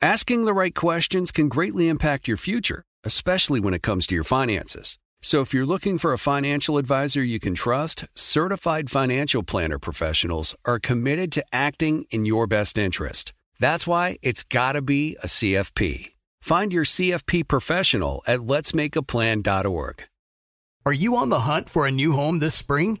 Asking the right questions can greatly impact your future, especially when it comes to your finances. So if you're looking for a financial advisor you can trust, certified financial planner professionals are committed to acting in your best interest. That's why it's got to be a CFP. Find your CFP professional at letsmakeaplan.org. Are you on the hunt for a new home this spring,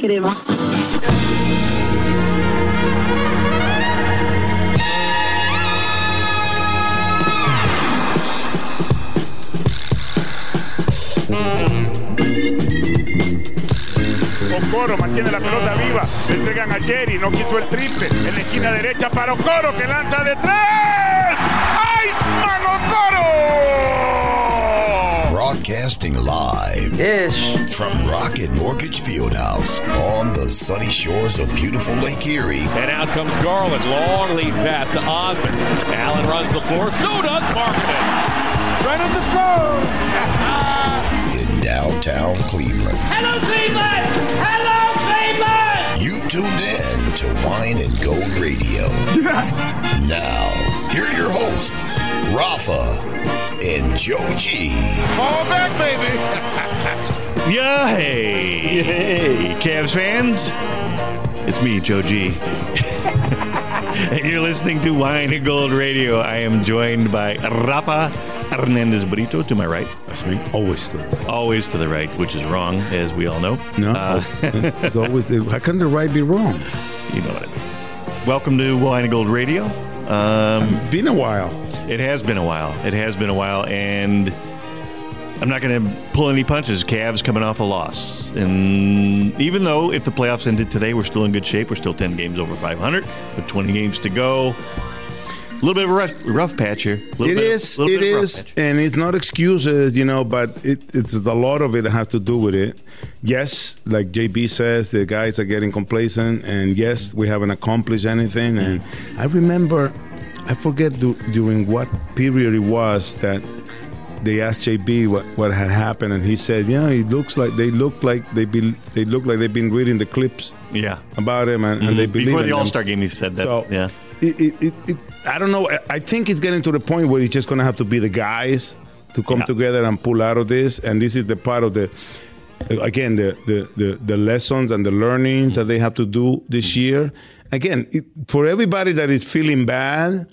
Crema. Ocoro mantiene la pelota viva. Le entregan a Jerry. No quiso el triple. En la esquina derecha para Ocoro que lanza de tres. Broadcasting live Ish. from Rocket Mortgage Fieldhouse on the sunny shores of beautiful Lake Erie And out comes Garland. Long lead pass to Osman. Allen runs the floor. So does Markkanen. Right on the phone. in downtown Cleveland. Hello, Cleveland! Hello, Cleveland! You tuned in to Wine and Gold Radio. Yes. Now, here are your hosts, Rafa and Joe G. Fall back, baby. Yeah, hey. Hey, Cavs fans. It's me, Joe G. and you're listening to Wine and Gold Radio. I am joined by Rafa Hernandez Brito to my right. That's me. Always the right. Always to the right, which is wrong, as we all know. No, Uh, it's always. How can the right be wrong? you know what I mean. Welcome to Wine and Gold Radio. Um, Been a while. It has been a while. It has been a while, and I'm not going to pull any punches. Cavs coming off a loss, and even though if the playoffs ended today, we're still in good shape. We're still 10 games over 500 with 20 games to go. A little bit of a rough, rough patch here. Little It bit, is. little It bit of a rough is, and it's not excuses, you know. But it, it's a lot of it that has to do with it. Yes, like JB says, the guys are getting complacent, and yes, we haven't accomplished anything. And I remember, I forget du- during what period it was that they asked JB what, what had happened, and he said, "Yeah, it looks like they look like they be they look like they've been reading the clips Yeah. about him, and, and they Mhm. believe Before the them." All Star game, he said that. So yeah. it, it, it, it, I don't know. I- think it's getting to the point where it's just going to have to be the guys to come Yeah. together and pull out of this. And this is the part of the, again, the the, the, the lessons and the learning that they have to do this year. Again, it, for everybody that is feeling bad,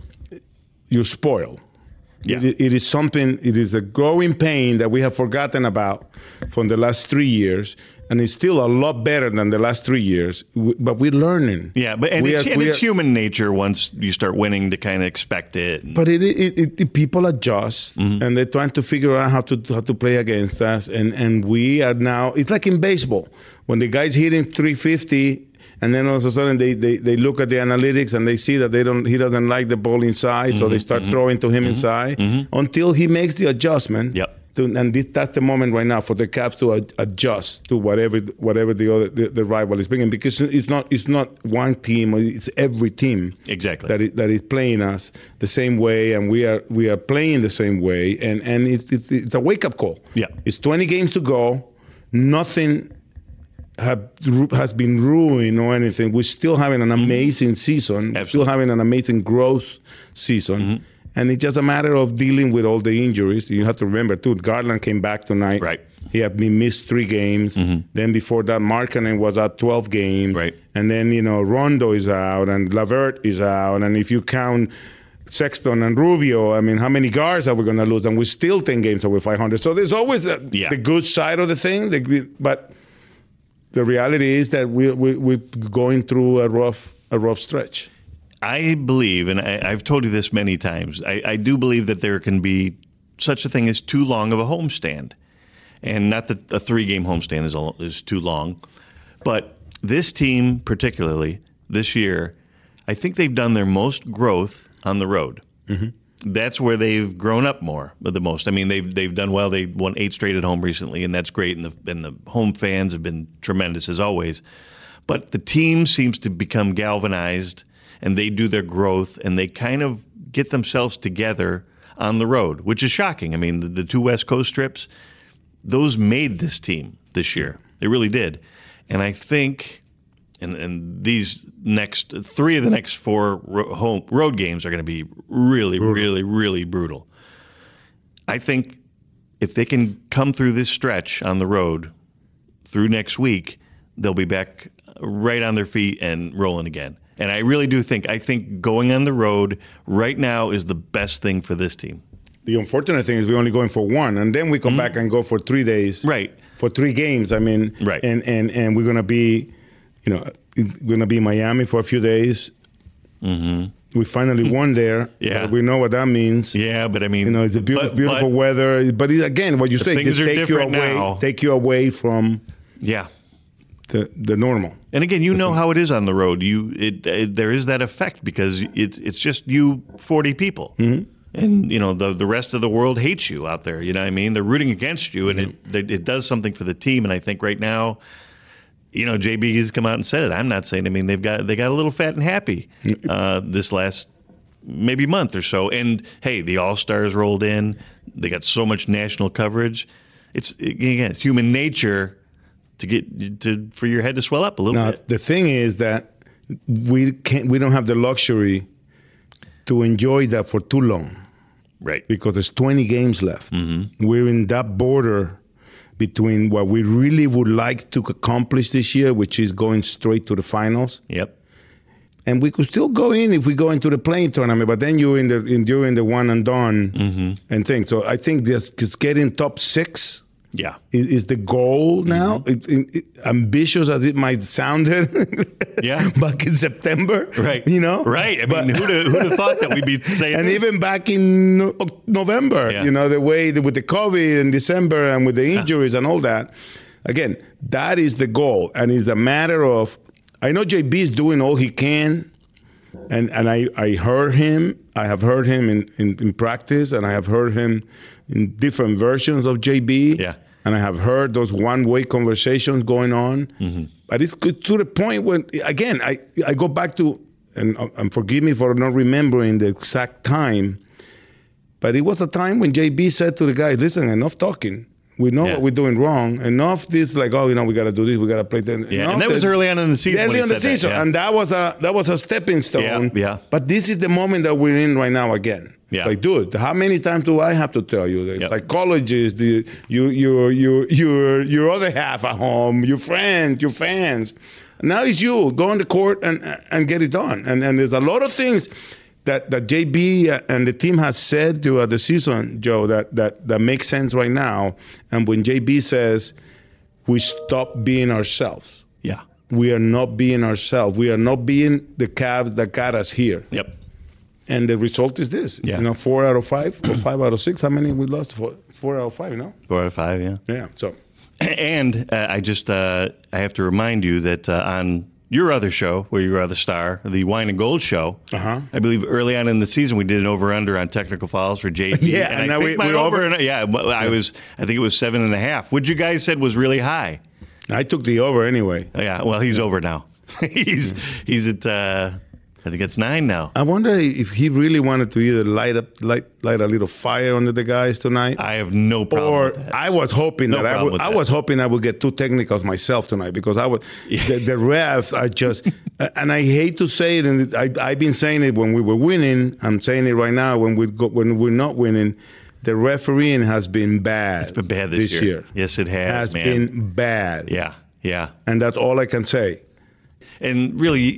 you're spoiled. Yeah. It, it is something, it is a growing pain that we have forgotten about from the last three years. And it's still a lot better than the last three years, but we're learning. Yeah, but and, We it's, are- and it's are- human nature once you start winning to kind of expect it. But it, it, it, people adjust mm-hmm. and they're trying to figure out how to how to play against us. And and we are now. It's like in baseball when the guy's hitting 350. And then all of a sudden they, they, they look at the analytics and they see that they don't he doesn't like the ball inside, so they mm-hmm, start mm-hmm. throwing to him mm-hmm, inside until he makes the adjustment. Yep. To, and this, that's the moment right now for the Cavs to ad- adjust to whatever whatever the other the, the rival is bringing because it's not it's not one team it's every team Exactly. that is, that is playing us the same way and we are we are playing the same way and and it's it's, it's a wake up call Yeah. it's 20 games to go nothing have, has been ruined or anything we're still having an amazing season Mm-hmm. Absolutely. Mm-hmm. still having an amazing growth season and it's just a matter of dealing with all the injuries you have to remember too Garland came back tonight Right. He had been missed three games. Then before that, Markkanen was at 12 games. Right. And then, you know, Rondo is out and LeVert is out. And if you count Sexton and Rubio, I mean, how many guards are we going to lose? And we're still 10 games over 500. So there's always the, Yeah. the good side of the thing. The, but the reality is that we, we, we're going through a rough, a rough stretch. I believe, and I, I've told you this many times, I, I do believe that there can be such a thing as too long of a homestand. And not that a three game homestand is, a, is too long, but this team, particularly this year, I think they've done their most growth on the road. Mm-hmm. That's where they've grown up more, the most. I mean, they've they've done well. They won eight straight at home recently, and that's great. And the and the home fans have been tremendous as always. But the team seems to become galvanized, and they do their growth, and they kind of get themselves together on the road, which is shocking. I mean, the, the two West Coast trips, those made this team this year. They really did. And I think, and, and these next three of the next four ro- home road games are going to be really, really, really brutal. I think if they can come through this stretch on the road through next week, they'll be back right on their feet and rolling again. And I really do think I think going on the road right now is the best thing for this team. The unfortunate thing is we're only going for one, and then we come mm-hmm. back and go for three days. Right. For three games. I mean, Right. And and and we're gonna be, you know, it's gonna be Miami for a few days. Mm-hmm. We finally won there. Yeah. We know what that means. Yeah, but I mean, You know, it's a beautiful, but- beautiful but- weather. But it, again, what you say, things take you away, now. take you away from Yeah. the the normal. And again, you know how it is on the road. You it, it there is that effect because it's it's just you forty people, Mm-hmm. and you know the the rest of the world hates you out there. You know what I mean? They're rooting against you, and it it, it does something for the team. And I think right now, you know, JB has come out and said it. I'm not saying. I mean, they've got they got a little fat and happy uh, this last maybe month or so. And hey, the All Stars rolled in. They got so much national coverage. It's again, it's human nature to get to for your head to swell up a little Now bit. the thing is that we can't. We don't have the luxury to enjoy that for too long. Right. because there's 20 games left. Mm-hmm. We're in that border between what we really would like to accomplish this year, which is going straight to the finals, Yep. and we could still go in if we go into the play-in tournament. But then you're in the in, the one and done Mm-hmm. and things. So I think this just getting top six. Yeah. Is, is the goal now? Mm-hmm. It, it, it- ambitious as it might sound, Yeah. back in September, Right. You know, Right. I But- mean, who'd have, who'd have thought that we'd be saying and this? even back in No- November, Yeah. you know, the way with the COVID in December and with the injuries and all that. Again, that is the goal, and it's a matter of. I know JB is doing all he can, and and I I heard him. I have heard him in in, in practice, and I have heard him in different versions of JB. Yeah. And I have heard those one-way conversations going on, Mm-hmm. but it's good to the point when again I I go back to and, and forgive me for not remembering the exact time, but it was a time when JB said to the guy, "Listen, enough talking. We know Yeah. what we're doing wrong. Enough this like, oh, you know, we got to do this. We got to play that. Yeah, Enough and that was early on in the season Early in the said that, season, yeah. and that was a that was a stepping stone. Yeah, yeah. But this is the moment that we're in right now again. Yeah. Like, dude, how many times do I have to tell you? The Yep. psychologists, the you your your your your other half at home, your friends, your fans. Now it's you. Go on the court and and get it done. And and there's a lot of things that that JB and the team has said throughout the season, Joe, that that that makes sense right now. And when JB says we stop being ourselves, yeah. we are not being ourselves. We are not being the Cavs that got us here. Yep. And the result is this. Yeah. You know, four out of five or five out of six. How many we lost? Four, four out of five, you know? Four out of five. Yeah. Yeah. So And uh, I just uh, I have to remind you that uh, on your other show, where you are the star, the Wine and Gold show. Uh-huh. I believe early on in the season we did an over under on technical fouls for JB. Yeah, and and I think we- my we're over. and- yeah, I was I think it was seven and a half. What you guys said was really high. I took the over anyway. Yeah, well he's over now. he's he's at uh, I think it's nine now. I wonder if he really wanted to either light up, light, light a little fire under the guys tonight. I have no problem or with that. I was hoping No that I would. I that. was hoping I would get two technicals myself tonight because I was. The, the refs are just, and I hate to say it, and I, I've been saying it when we were winning. I'm saying it right now when we go, when we're not winning. the refereeing has been bad. It's been bad this, year. Yes, it has, Has man. been bad. yeah, yeah. And that's all I can say. And really, you,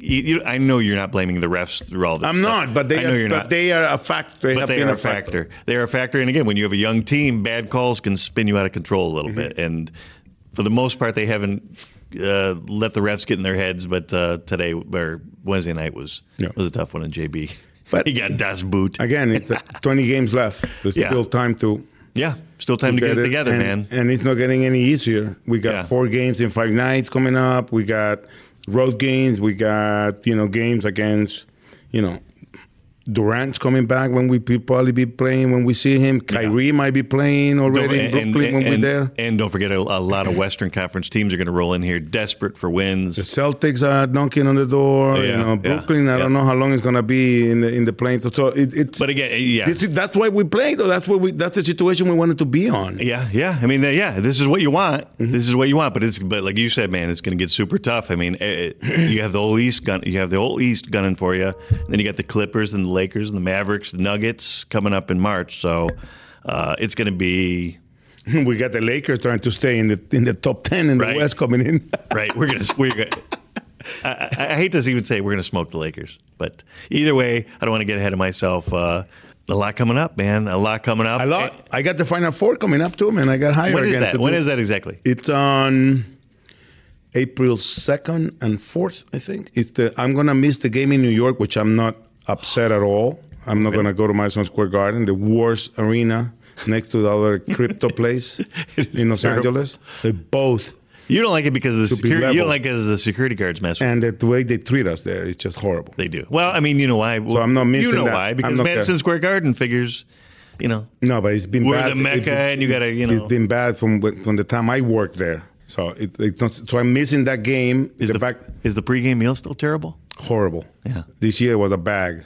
you, you, I know you're not blaming the refs through all this. I'm stuff. not, but they are, but not. they are a factor. They but have they been are a factor. They are a factor. And again, when you have a young team, bad calls can spin you out of control a little Mm-hmm. bit. And for the most part, they haven't uh, let the refs get in their heads. But uh, today or Wednesday night was Yeah. was a tough one in JB. But- he got Das Boot. Again, it's uh, 20 games left. There's Yeah. still time to yeah, still time to get it together, and, man. And it's not getting any easier. We got Yeah. four games in five nights coming up. We got road games. We got you know games against you know Durant's coming back when we probably be playing when we see him. Kyrie might be playing already in Brooklyn and- when we're there. And don't forget, a, a lot of Western Conference teams are going to roll in here, desperate for wins. The Celtics are knocking on the door. you Yeah, know, yeah, Brooklyn. I don't know how long it's gonna be in the in the plane. So, so it, it's. But again, yeah, this that's why we play though. That's what we. That's the situation we wanted to be on. Yeah, yeah. I mean, uh, yeah. This is what you want. Mm-hmm. This is what you want. But it's but like you said, man, it's going to get super tough. I mean, eh, eh, you have the whole East gun. You have the whole East gunning for you. And then you got the Clippers and the Lakers and the Mavericks, the Nuggets coming up in March. So uh, it's going to be we got the Lakers trying to stay in the in the top ten in Right. the West coming in. right. We're gonna we're gonna. I, I- hate to even say we're going to smoke the Lakers, but either way, I don't want to get ahead of myself. Uh, a lot coming up, man. A lot coming up. I lot. I got the Final Four coming up too, man. I got hired When is again. that? to When do- is that exactly? It's on April second and fourth, I think. It's the. I'm gonna miss the game in New York, which I'm not upset at all. I'm not gonna go to Madison Square Garden, the worst arena next to the other crypto place in Los terrible. Angeles. They both. You don't like it because of the To be security. You don't like it because the security guards mess with. And the way they treat us there is just horrible. They do. Well, I mean, you know why? So I'm not missing You know that. why? Because Madison care. Square Garden figures, you know, No, but it's been We're bad. the Mecca, It's- and you gotta, you know. It's been bad from from the time I worked there. So it, it's so I'm missing that game. is the, the, fact is the pregame meal still terrible? Horrible. Yeah. This year was a bag.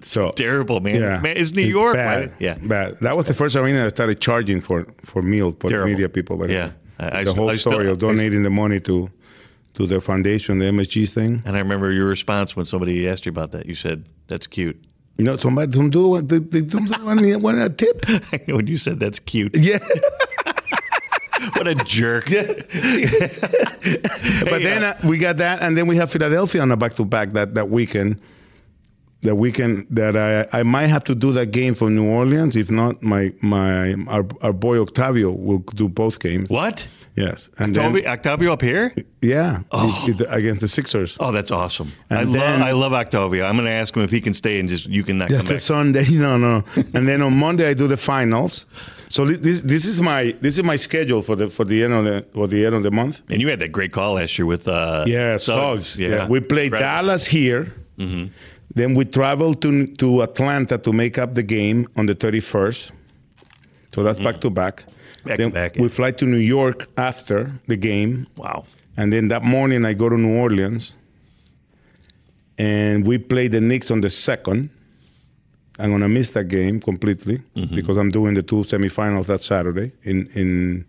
so Terrible, man. Yeah, It's, man, it's New York, bad. man. Yeah. bad. That was the first arena I started charging for for meals for Terrible. media people. The Yeah. I- the whole I still- story of donating the money to to their foundation, the MSG thing. And I remember your response when somebody asked you about that. You said, "That's cute." You know, somebody don't do what they, they don't do want a tip. I know when you said that's cute. Yeah. What a jerk. but then uh, we got that, and then we have Philadelphia on a back to back that that weekend. The weekend that I I might have to do that game for New Orleans. If not, my my our, our boy Octavio will do both games. What? Yes, and Octavio, then Octavio up here? yeah, it- it- against the Sixers. Oh, that's awesome. And I, then- love, I love Octavio. I'm going to ask him if he can stay and just you can not Just come back. Sunday, no, no. and then on Monday I do the finals. So this, this this is my this is my schedule for the for the end of the for the end of the month. And you had that great call last year with uh, Yeah, Suggs. Suggs. Yeah. we played Right. Dallas here. Then we traveled to to Atlanta to make up the game on the 31st. So that's back to back. Back then to back, we yeah. fly to New York after the game, Wow. and then that morning I go to New Orleans, and we play the Knicks on the second. I'm gonna miss that game completely Mm-hmm. because I'm doing the two semifinals that Saturday in in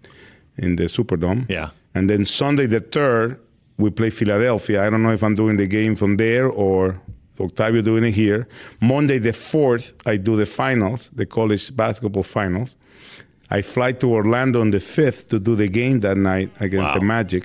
in the Superdome. Yeah. And then Sunday the third, we play Philadelphia. I don't know if I'm doing the game from there or Octavio doing it here. Monday the fourth, I do the finals, the college basketball finals. I fly to Orlando on the fifth to do the game that night against Wow. the Magic,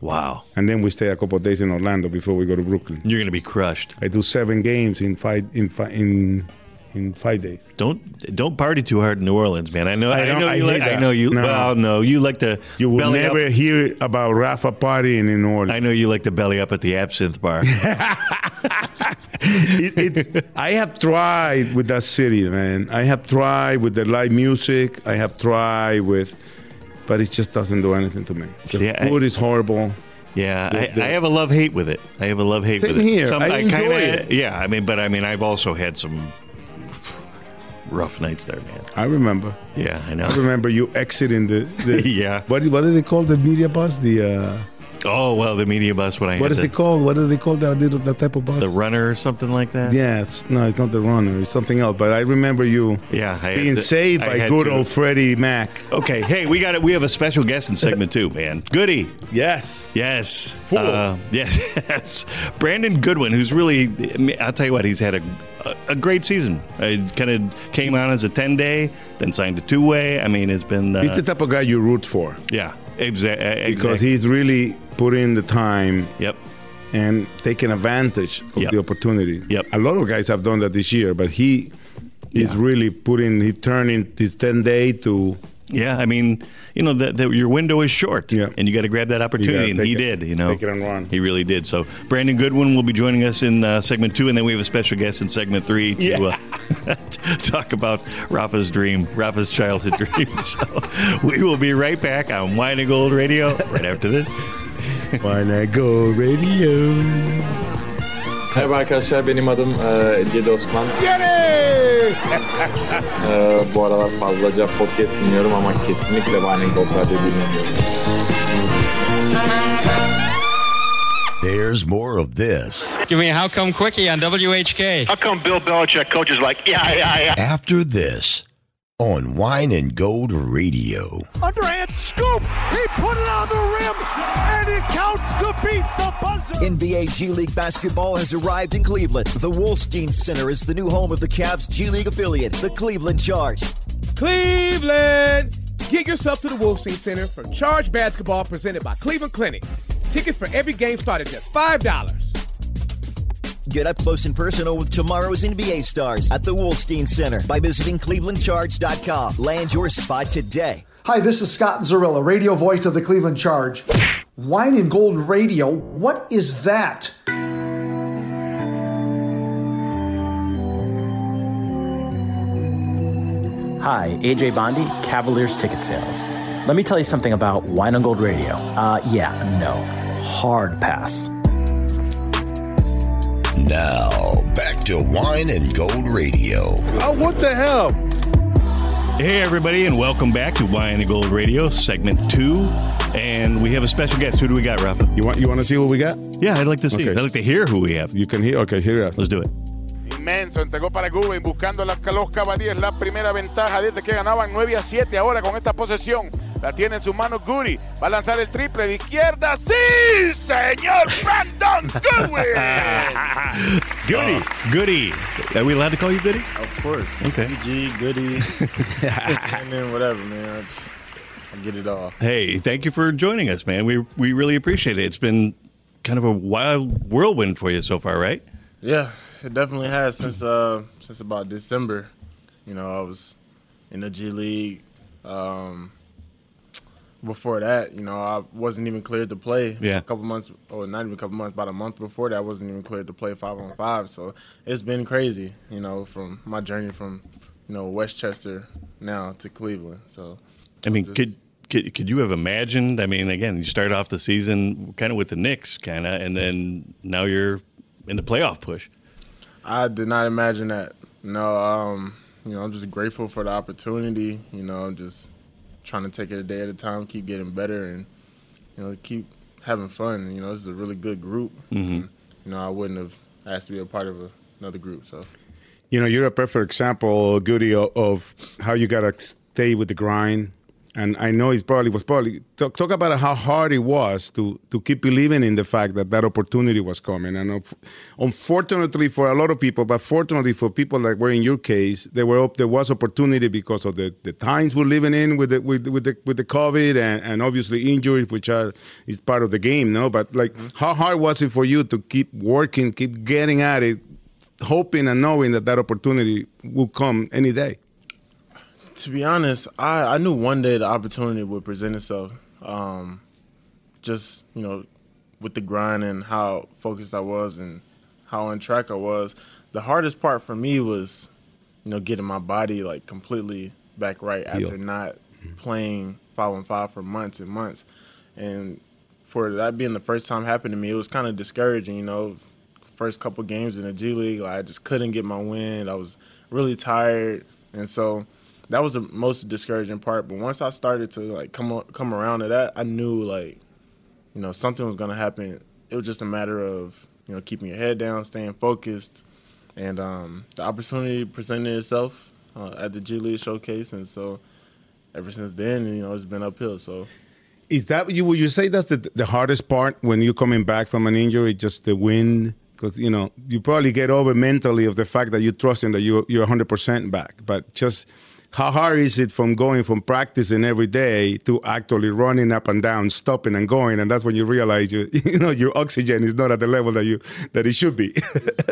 Wow. and then we stay a couple of days in Orlando before we go to Brooklyn. You're going to be crushed. I do seven games in five in five in in five days. Don't don't party too hard in New Orleans, man. I know. I I, know I you. Like, I that. know you. No. Well, no, you like to. You will never Up. hear about Rafa partying in New Orleans. I know you like to belly up at the absinthe bar. it, it's, I have tried with that city, man. I have tried with the live music. I have tried with, but it just doesn't do anything to me. The I- food is horrible. Yeah, The- I, the- I have a love hate with it. I have a love hate with it. here. I enjoy kinda, it. Yeah, I mean, but I mean, I've also had some rough nights there, man. I remember. Yeah, I know. I remember you exiting the. the Yeah. What, what do they call the media bus? The uh, Oh well, the media bus. When I What to- it called? What do they call that little that type of bus? The runner or something like that. Yeah, it's, no, it's not the runner. It's something else. But I remember you Yeah, I being to- saved I by good to. old Freddie Mac. Okay, hey, we got it. We have a special guest in segment two, man. Goody. Yes. Yes. Fool. Uh, yes. Brandon Goodwin, who's really, I'll tell you what, he's had a, a, a great season. It kind of came on as a 10 day, then signed a two way. I mean, it's been. Uh, He's the type of guy you root for yeah, exactly. because he's really put in the time Yep. and taking advantage of Yep. the opportunity. Yep. A lot of guys have done that this year, but he is really putting, he turning his 10 day to Yeah, I mean, you know, that your window is short, Yeah. and you got to grab that opportunity, and he it- did. You know, take it and run. He really did. So, Brandon Goodwin will be joining us in uh, segment two, and then we have a special guest in segment three to Yeah. uh, talk about Rafa's dream, Rafa's childhood dream. So, we will be right back on Wine and Gold Radio right after this. Wine and Gold Radio. Merhaba arkadaşlar benim adım e, Cedi Osman. E, bu aralar fazlaca podcast dinliyorum ama kesinlikle Wine Gold Radyo dinlemiyorum. There's more of this Give me a How Come Quickie on WHK. How come Bill Belichick coaches like, yeah, yeah, yeah? after this on Wine and Gold Radio. Underhand scoop. He put it on the rim, and it counts to beat the buzzer. NBA G League basketball has arrived in Cleveland. The Wolstein Center is the new home of the Cavs G League affiliate, the Cleveland Charge. Cleveland! Get yourself to the Wolstein Center for Charge Basketball presented by Cleveland Clinic. Tickets for every game start at just $5. Get up close and personal with tomorrow's NBA stars at the Wolstein Center by visiting clevelandcharge.com. Land your spot today. Hi, this is Scott Zarilla, radio voice of the Cleveland Charge. Wine and Gold Radio, what is that? Hi, AJ Bondi, Cavaliers Ticket Sales. Let me tell you something about Wine and Gold Radio. Uh, yeah, no. Hard pass. Now, back to Wine and Gold Radio. Oh, what the hell? Hey, everybody, and welcome back to Wine and Gold Radio, segment two. And we have a special guest. Who do we got, Rafa? You want you want to see what we got? Yeah, I'd like to see. Okay. I'd like to hear who we have. You can hear. Okay, here us. Let's do it. Inmenso, entregó para Gubin buscando las, los caballeros la primera ventaja desde que ganaban 9 a 7 ahora con esta posesión. La tiene en sus manos Guri. Va a lanzar el triple de izquierda. ¡Sí, señor Brandon Goodwin! Goody. Goody. Are we allowed to call you Goody? Of course. Okay. G, Goody, and then whatever, man. I, just, I get it all. Hey, thank you for joining us, man. We we really appreciate it. It's been kind of a wild whirlwind for you so far, right? Yeah, it definitely has since uh since about December. You know, I was in the G League. Um, before that, you know, I wasn't even cleared to play. Yeah. A couple months, or not even a couple months, about a month before that, I wasn't even cleared to play five on five. So it's been crazy, you know, from my journey from, you know, Westchester now to Cleveland. So I mean, could, could could you have imagined? I mean, again, you started off the season kind of with the Knicks, kind of, and then now you're in the playoff push. I did not imagine that. No, um, you know, I'm just grateful for the opportunity. You know, I'm just trying to take it a day at a time, keep getting better, and you know, keep having fun. You know, this is a really good group. Mhm. You know, I wouldn't have asked to be a part of a, another group. So You know, you're a perfect example, Goody, of how you gotta stay with the grind. And I know it's probably was probably talk, talk about how hard it was to to keep believing in the fact that that opportunity was coming. And unfortunately for a lot of people, but fortunately for people like were in your case, there were there was opportunity because of the, the times we're living in with the with, with the with the COVID and, and obviously injuries, which are is part of the game, no. But like, mm-hmm. how hard was it for you to keep working, keep getting at it, hoping and knowing that that opportunity will come any day? To be honest, I, I knew one day the opportunity would present itself. Um, just you know, with the grind and how focused I was and how on track I was. The hardest part for me was, you know, getting my body like completely back right Heal. after not playing five on five for months and months, and for that being the first time happened to me, it was kind of discouraging. You know, first couple games in the G League, like, I just couldn't get my win. I was really tired, and so that was the most discouraging part. But once I started to like come come around to that, I knew like you know, something was to happen. It was just a matter of, you know, keeping your head down, staying focused. And um, the opportunity presented itself uh, at the G League Showcase. And so ever since then, you know, it's been uphill. So Is that you? Would you say that's the the hardest part when you're coming back from an injury? Just the wind, because you know you probably get over mentally of the fact that you're trusting that you're you're 100 percent back. But just how hard is it from going from practicing every day to actually running up and down, stopping and going, and that's when you realize you you know your oxygen is not at the level that you that it should be.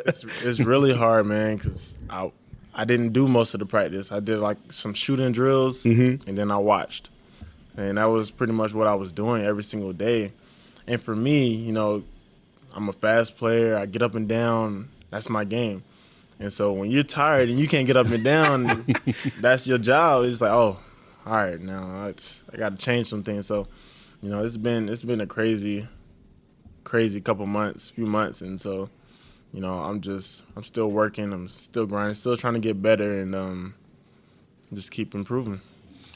it's, it's really hard, man, because I I didn't do most of the practice. I did like some shooting drills, Mhm. and then I watched, and that was pretty much what I was doing every single day. And for me, you know, I'm a fast player. I get up and down. That's my game. And so when you're tired and you can't get up and down, that's your job. It's like, oh, all right, now I got to change some things. So, you know, it's been it's been a crazy, crazy couple months, few months, and so, you know, I'm just I'm still working. I'm still grinding, still trying to get better, and um, just keep improving.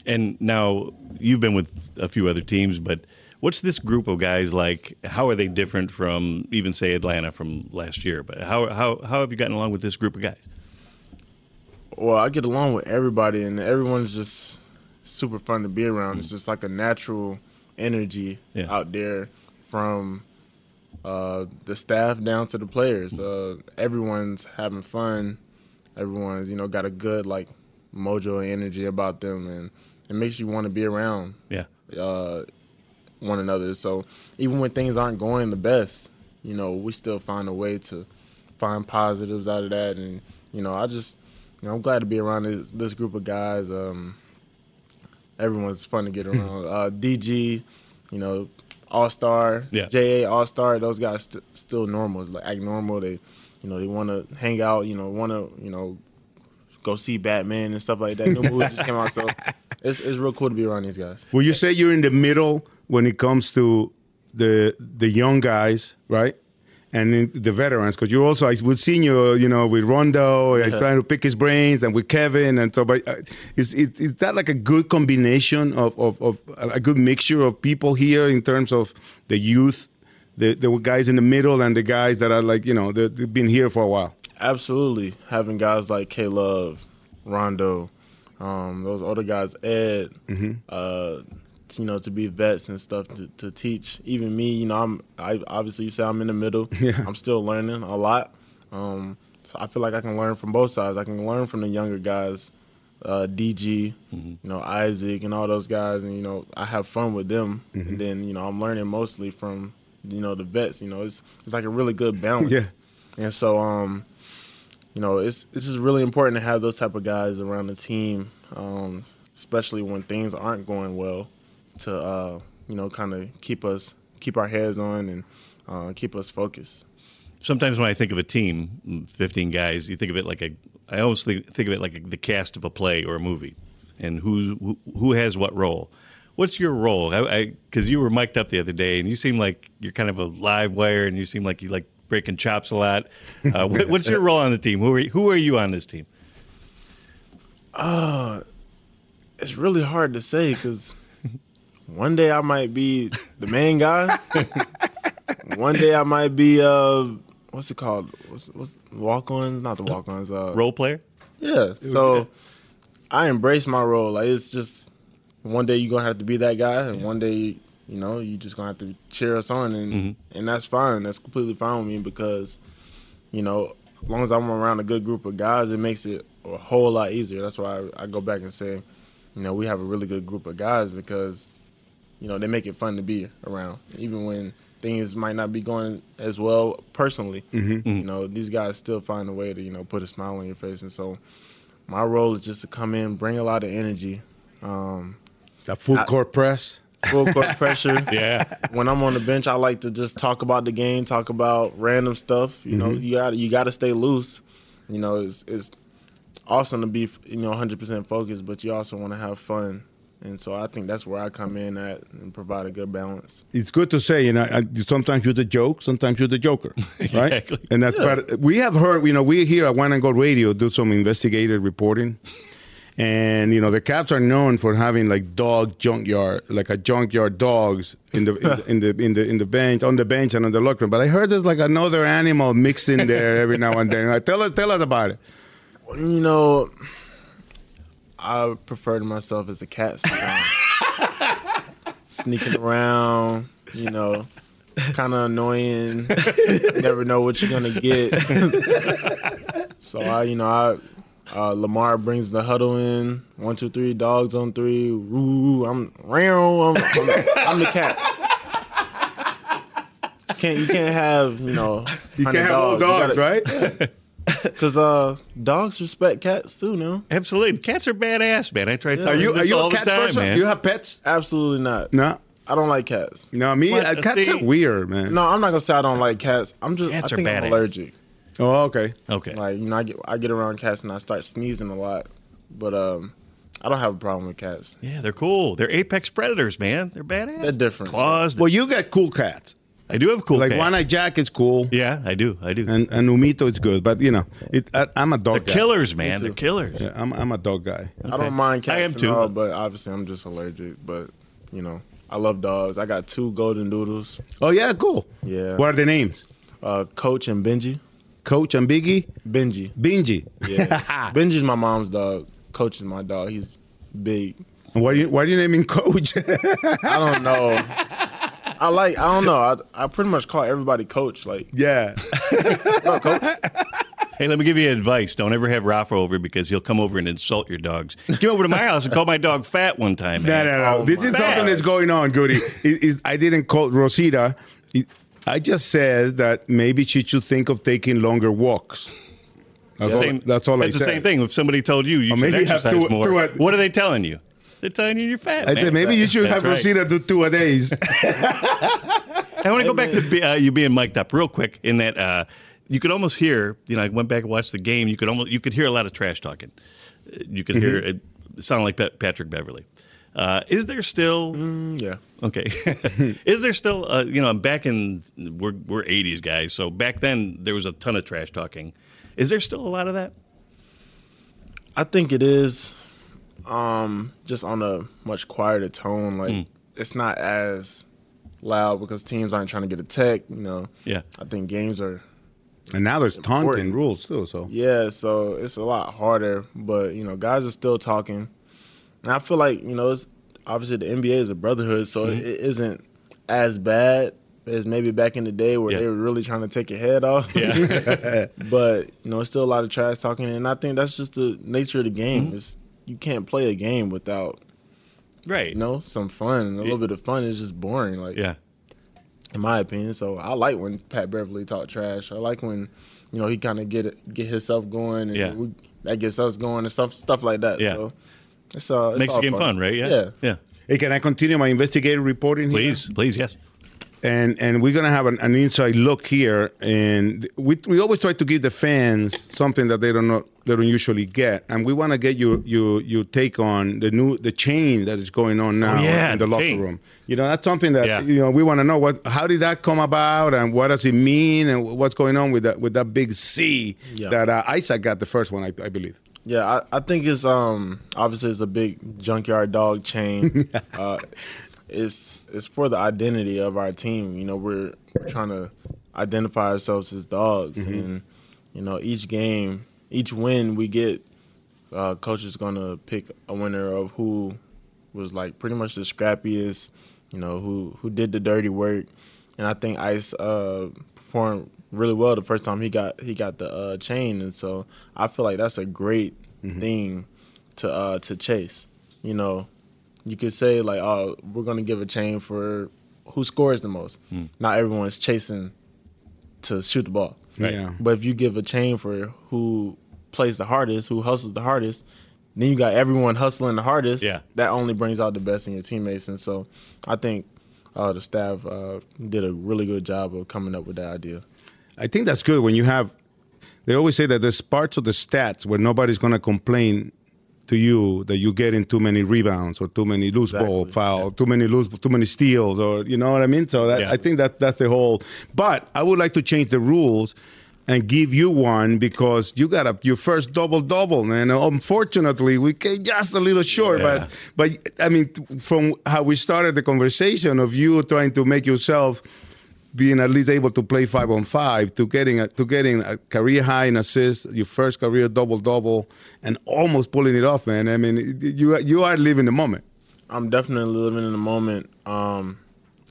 And now you've been with a few other teams, but what's this group of guys like? How are they different from even say Atlanta from last year? But how how how have you gotten along with this group of guys? Well, I get along with everybody, and everyone's just super fun to be around. It's just like a natural energy Yeah. out there from uh, the staff down to the players. Uh, everyone's having fun. Everyone's you know got a good like mojo and energy about them, and it makes you want to be around. Yeah. Uh, one another. So even when things aren't going the best, you know, we still find a way to find positives out of that. And you know, I just, you know, I'm glad to be around this this group of guys. Um, everyone's fun to get around. uh, DG, you know, All Star, Yeah. JA All Star. Those guys st- still normal, like act normal. They, you know, they want to hang out. You know, want to, you know, go see Batman and stuff like that. New movie just came out, so it's it's real cool to be around these guys. Will you say you're in the middle when it comes to the the young guys, right? And in the veterans, because you also I we've seen you, you know, with Rondo, Yeah. trying to pick his brains, and with Kevin, and so. But uh, is, is is that like a good combination of, of of a good mixture of people here in terms of the youth, the the guys in the middle, and the guys that are like you know they- they've been here for a while. Absolutely, having guys like K Love, Rondo, um, those other guys, Ed, Mhm. uh, you know, to be vets and stuff to, to teach. Even me, you know, I'm I obviously you say I'm in the middle. Yeah. I'm still learning a lot. Um, so I feel like I can learn from both sides. I can learn from the younger guys, uh, DG, you know, Isaac, and all those guys, and you know, I have fun with them. And then you know, I'm learning mostly from you know the vets. You know, it's it's like a really good balance. Yeah. And so, um, you know, it's it's just really important to have those type of guys around the team, um, especially when things aren't going well, to uh, you know, kind of keep us keep our heads on and uh, keep us focused. Sometimes when I think of a team, 15 guys, you think of it like a. I always think, think of it like a, the cast of a play or a movie, and who's who, who has what role. What's your role? I because you were mic'd up the other day, and you seem like you're kind of a live wire, and you seem like you like breaking chops a lot. Uh, what, what's your role on the team? Who are you, who are you on this team? Uh, it's really hard to say because one day I might be the main guy. one day I might be uh, what's it called? What's what's walk ons? Not the walk ons. Uh, Role player? Yeah. So I embrace my role. Like it's just one day you're gonna have to be that guy, and one day you know you just gonna have to cheer us on, and Mhm. and that's fine. That's completely fine with me because you know as long as I'm around a good group of guys, it makes it a whole lot easier. That's why I, I go back and say, you know, we have a really good group of guys because you know they make it fun to be around, even when things might not be going as well personally. Mhm. You know, these guys still find a way to you know put a smile on your face, and so my role is just to come in, bring a lot of energy. Um, That full I- court press. full court pressure. Yeah. When I'm on the bench, I like to just talk about the game, talk about random stuff. You know, Mhm. you got you got to stay loose. You know, it's it's awesome to be you know 100% focused, but you also want to have fun. And so I think that's where I come in at and provide a good balance. it's good to say, you know, uh, sometimes you're the joke, sometimes you're the joker, right? Exactly. And that's Yeah. but we have heard, you know, we here at Wine and Gold Radio do some investigative reporting, And you know the Cavs are known for having like dog junkyard, like a junkyard dogs in the in the in the in the, in the bench on the bench and on the locker room. But I heard there's like another animal mixed in there every now and then. Like, tell us tell us about it. You know, I prefer to myself as a cat. sometimes. Sneaking around, you know, kind of annoying. Never know what you're gonna get. so I, you know, I uh, Lamar brings the huddle in. One, two, three. Dogs on three. Woo! I'm round. I'm, I'm, I'm the cat. You can't you can't have you know You 100 can't have all You dogs, gotta- right? Cause uh, dogs respect cats too. No, absolutely. Cats are badass, man. I try to Yeah. tell Are you- this are you a cat time, person? man. You have pets? Absolutely not. No, I don't like cats. No, me What? uh, cats See? are weird, man. No, I'm not gonna say I don't like cats. I'm just Cats I are think I'm allergic. Oh, okay. Okay. Like you know, I get I get around cats and I start sneezing a lot, but um, I don't have a problem with cats. Yeah, they're cool. They're apex predators, man. They're badass. They're different. Claws. Well, you got cool cats. I do have cool like cats. One Eye Jack is cool. Yeah, I do. I do. And and Umito is good, but you know, it, I, I'm a dog. They're guy. killers, man. They're killers. Yeah, I'm I'm a dog guy. I don't mind cats I am and too. all, but obviously I'm just allergic. But you know, I love dogs. I got two golden doodles. Oh yeah, cool. Yeah. What are the names? Uh, Coach and Benji. Coach and Biggie. Benji. Benji. Yeah. Benji's my mom's dog. Coach is my dog. He's big. Why are you Why are you naming Coach? I don't know. I like. I don't know. I, I pretty much call everybody coach. Like yeah. Hey, let me give you advice. Don't ever have Rafa over because he'll come over and insult your dogs. He came over to my house and called my dog fat one time. No, man. no, no. Oh, this is my something that's going on, Goody. It- it- I didn't call Rosita. It- I just said that maybe she should think of taking longer walks. That's all. Same- that's all I That's the same thing. If somebody told you you Or should maybe have exercise two- more, two a- what are they telling you? They're telling you you're fat. I man. said maybe you should That's have right. Rosita do two a days. I want to go back to be- uh, you being mic'd up real quick. In that uh, you could almost hear. You know, I went back and watched the game. You could almost you could hear a lot of trash talking. Uh, You could hear Mm-hmm. it sound like Pat- Patrick Beverley. Uh, is there still? Mm, yeah. Okay. is there still? Uh, you know, back in we're we're '80s guys, so back then there was a ton of trash talking. Is there still a lot of that? I think it is um, just on a much quieter tone. Like Hmm. it's not as loud because teams aren't trying to get a tech. You know. Yeah. I think games are. and now there's taunting rules too. So Yeah, so it's a lot harder, but you know, guys are still talking. And I feel like you know, it's obviously the NBA is a brotherhood, so Mm-hmm. it isn't as bad as maybe back in the day where Yeah. they were really trying to take your head off. Yeah. but you know, it's still a lot of trash talking, and I think that's just the nature of the game. Mm-hmm. It's, you can't play a game without right. you know some fun. A little bit of fun is just boring. Like Yeah. in my opinion. So I like when Pat Beverley talk trash. I like when you know he kind of get it, get himself going, and Yeah. we, that gets us going and stuff stuff like that. Yeah. So it's uh it's Makes the game fun, right? Yeah. Yeah. Yeah. Hey, can I continue my investigative reporting here? Please, please, yes. And and we're gonna have an, an inside look here, and we we always try to give the fans something that they don't know they don't usually get, and we want to get your your your take on the new the chain that is going on now Oh, yeah, in the, the locker chain. room. You know, that's something that Yeah. you know we want to know what how did that come about, and what does it mean, and what's going on with that with that big C Yeah. that uh, Isaac got the first one, I, I believe. Yeah, I, I think it's um obviously it's a big junkyard dog chain. uh, it's it's for the identity of our team. You know, we're we're trying to identify ourselves as dogs, Mm-hmm. and you know each game, each win we get, uh, coach is gonna pick a winner of who was like pretty much the scrappiest. You know, who who did the dirty work, and I think Ice uh, performed really well the first time he got he got the uh, chain, and so I feel like that's a great thing to uh, to chase. You know, you could say like, oh, we're gonna give a chain for who scores the most. Not everyone's chasing to shoot the ball. Right. Yeah. But if you give a chain for who plays the hardest, who hustles the hardest, then you got everyone hustling the hardest. Yeah. That only brings out the best in your teammates. And so I think uh, the staff uh, did a really good job of coming up with that idea. I think that's good when you have. They always say that there's parts of the stats where nobody's going to complain to you that you getting too many rebounds or too many loose ball Exactly. foul, too many loose, too many steals, or you know what I mean. So that, Yeah. I think that that's the whole. But I would like to change the rules and give you one because you got a, your first double double, and unfortunately we came just a little short. Yeah. But but I mean, from how we started the conversation of you trying to make yourself being at least able to play five on five to getting a, to getting a career high in assists, your first career double double, and almost pulling it off, man. I mean, you you are living the moment. I'm definitely living in the moment. Um,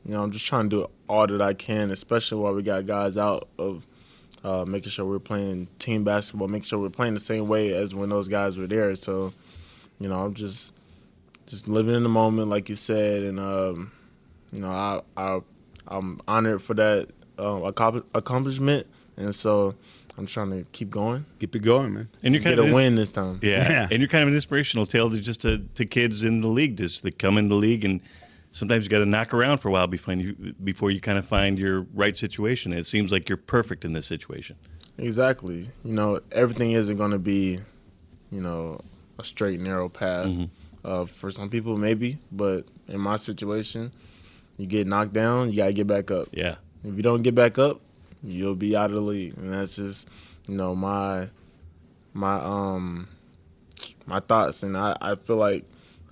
you know, I'm just trying to do all that I can, especially while we got guys out of uh, making sure we're playing team basketball, making sure we're playing the same way as when those guys were there. So, you know, I'm just just living in the moment, like you said, and um, you know, I, I I'm honored for that um, accomplishment, and so I'm trying to keep going, keep it going, man, And you're kind get of a ins- win this time. Yeah. and you're kind of an inspirational tale to just to, to kids in the league, just that come in the league, and sometimes you got to knock around for a while before you before you kind of find your right situation. It seems like you're perfect in this situation. Exactly. You know, everything isn't going to be, you know, a straight narrow path. Uh, for some people, maybe, but in my situation, you get knocked down, you gotta get back up. Yeah. If you don't get back up, you'll be out of the league, and that's just, you know, my my um my thoughts, and I I feel like,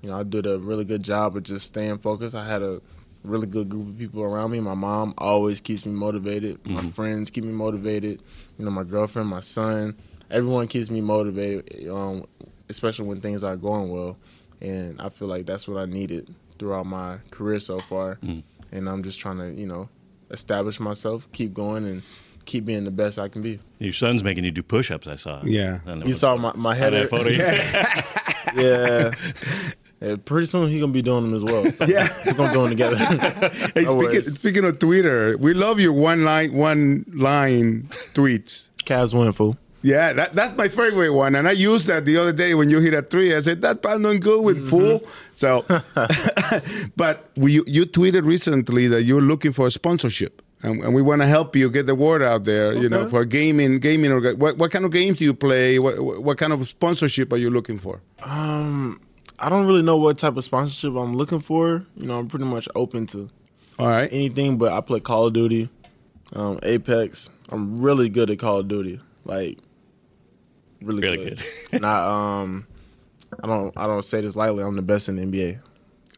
you know, I did a really good job of just staying focused. I had a really good group of people around me. My mom always keeps me motivated. My Mhm. friends keep me motivated. You know, my girlfriend, my son, everyone keeps me motivated, um, especially when things are going well. And I feel like that's what I needed throughout my career so far. Mm. And I'm just trying to, you know, establish myself, keep going, and keep being the best I can be. Your son's making you do push-ups. I saw. Yeah. I You saw my, my header? that photo? yeah. Yeah, pretty soon he gonna be doing them as well. So Yeah. we're gonna do them together. Hey, No speaking, speaking of Twitter, we love your one line one line tweets. Cavs win, fool. Yeah, that, that's my favorite one, and I used that the other day when you hit a three. I said that's Brandon Goodwin, fool. So, but we, you tweeted recently that you're looking for a sponsorship, and, and we want to help you get the word out there. You know, for gaming, gaming. Orga- what, what kind of games do you play? What, what what kind of sponsorship are you looking for? Um, I don't really know what type of sponsorship I'm looking for. You know, I'm pretty much open to all right anything. But I play Call of Duty, um, Apex. I'm really good at Call of Duty. Like really, Really good. good. and I um, I don't I don't say this lightly. I'm the best in the NBA.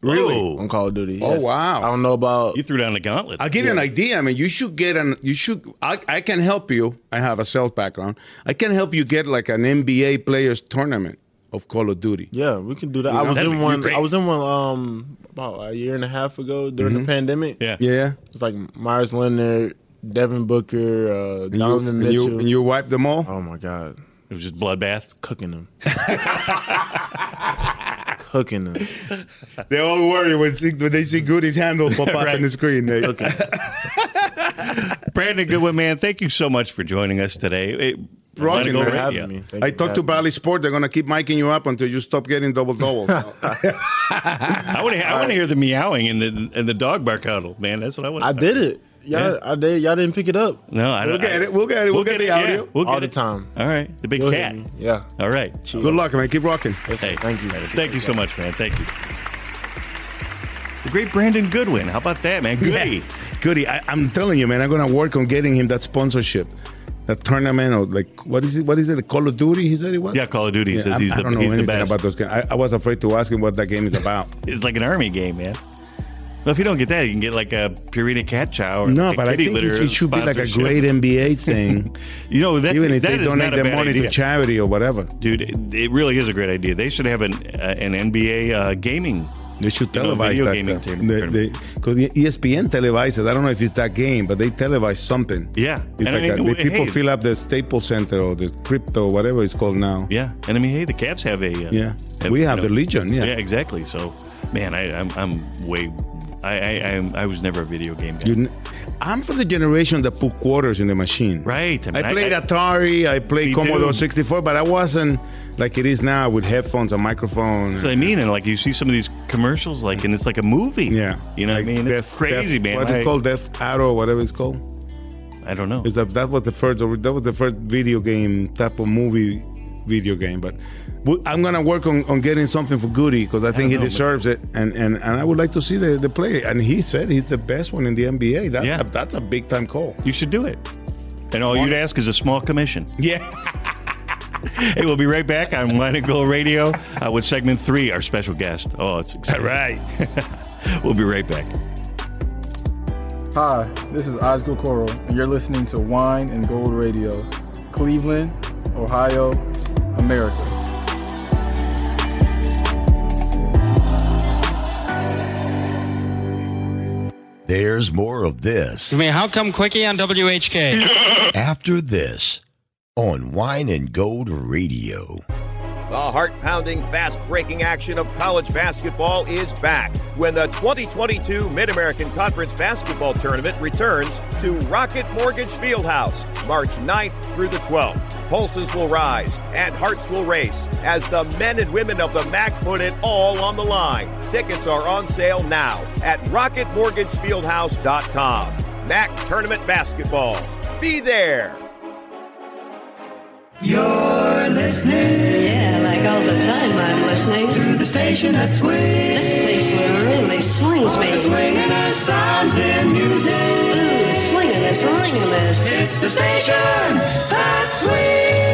Really? on Call of Duty. Oh, yes. wow. I don't know about You threw down the gauntlet. I'll give you an idea. I mean, you should get an. You should. I, I can help you. I have a sales background. I can help you get like an NBA players tournament of Call of Duty. Yeah, we can do that. You I know? was That'd in be one. great. I was in one um about a year and a half ago during Mhm. the pandemic. Yeah, Yeah. It's like Meyers Leonard, Devin Booker, uh, And you, Donovan and, Mitchell. you, and you wipe them all. oh my God, It was just bloodbath. cooking them, cooking them. They all worry when, see, when they see Goody's handle pop up on the screen. They, Brandon Goodwin, man, thank you so much for joining us today. It, Rocking, Go man. Radio. having me. Thank I talked to having. Bally Sport. They're gonna keep miking you up until you stop getting double doubles. I want to. I want to hear the meowing and the and the dog bark huddle, man. That's what I want. I did it. Y'all, Yeah. I did. Y'all didn't pick it up No, I don't. we'll don't. get it. We'll get it. We'll, get, the yeah, audio. we'll all get the it. time. All right, the big You'll cat. Yeah. All right. Good luck, man. Keep rocking. Yes. Hey, Thank you. Thank you so much, man. Thank you. The great Brandon Goodwin. How about that, man? Goody. Goody. I, I'm telling you, man. I'm gonna work on getting him that sponsorship, that tournament or like what is it? What is it? The Call of Duty? He said it was. Yeah, Call of Duty. He Yeah, says I'm- he's I the, don't know he's the anything best. about those games. I, I was afraid to ask him what that game is about. It's like an army game, man. Well, if you don't get that, you can get like a Purina cat chow. Or No, like but I think it, should be like a great NBA thing. You know, that's, Even if that they donate not a the money idea. to charity or whatever. Dude, it, it really is a great idea. They should have an uh, an NBA uh, gaming. They should You know, televise that. gaming team- the- the- Because ESPN televises. I don't know if it's that game, but they televise something. Yeah, It's and I mean, a- the hey, people fill up the Staples Center or the crypto, whatever it's called now. Yeah, and I mean, hey, the Cavs have a. Uh, Yeah. We you have the Legion, yeah. yeah, exactly. So, man, I, I'm I'm way. I I I was never a video game guy. You I'm from the generation that put quarters in the machine. Right. I, I played I, Atari, I played Commodore too. 64, but I wasn't like it is now with headphones and microphone. That's what I mean, and like you see some of these commercials, like, and it's like a movie. Yeah. you know what I mean? It's crazy, Death- man. What's it called? Death Arrow, or whatever it's called. I don't know. Is that that was the first that was the first video game type of movie video game. But I'm gonna work on, on getting something for Goody because I think don't he know, deserves it, and, and and I would like to see the, the play. And he said he's the best one in the NBA. That, Yeah. that's a big time call. You should do it. And all you'd ask is a small commission. Yeah. hey, we'll be right back on Wine and Gold Radio uh, with segment three, our special guest. Oh, it's exciting. All right. we'll be right back. Hi, this is Osgo Coral, and you're listening to Wine and Gold Radio, Cleveland, Ohio, America. There's more of this. I mean, how come Quickie on WHK? After this, on Wine and Gold Radio. The heart pounding, fast breaking action of college basketball is back when the 2022 Mid American Conference Basketball Tournament returns to Rocket Mortgage Fieldhouse March 9th through the 12th. Pulses will rise and hearts will race as the men and women of the MAC put it all on the line. Tickets are on sale now at rocketmortgagefieldhouse.com. MAC Tournament Basketball. Be there. You're listening. Yeah, like all the time I'm listening. To the station that swings. This station really swings me. The swinging sounds and music. Ooh, swingin'est, ringin'est. It's the station that swings.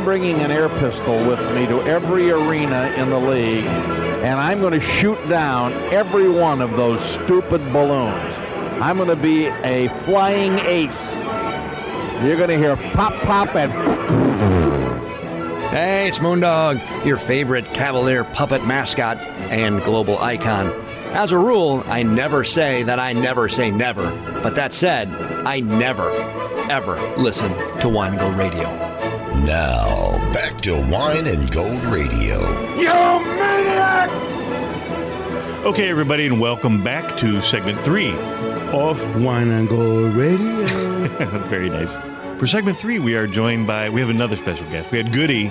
I'm bringing an air pistol with me to every arena in the league, and I'm going to shoot down every one of those stupid balloons. I'm going to be a flying ace. You're going to hear pop, pop, and. Hey, it's Moondog, your favorite Cavalier puppet mascot and global icon. As a rule, I never say that I never say never. But that said, I never, ever listen to Wine Go Radio. Now, back to Wine and Gold Radio. You maniac! Okay, everybody, and welcome back to segment three of Wine and Gold Radio. Very nice. For segment three, we are joined by we have another special guest. We had Goody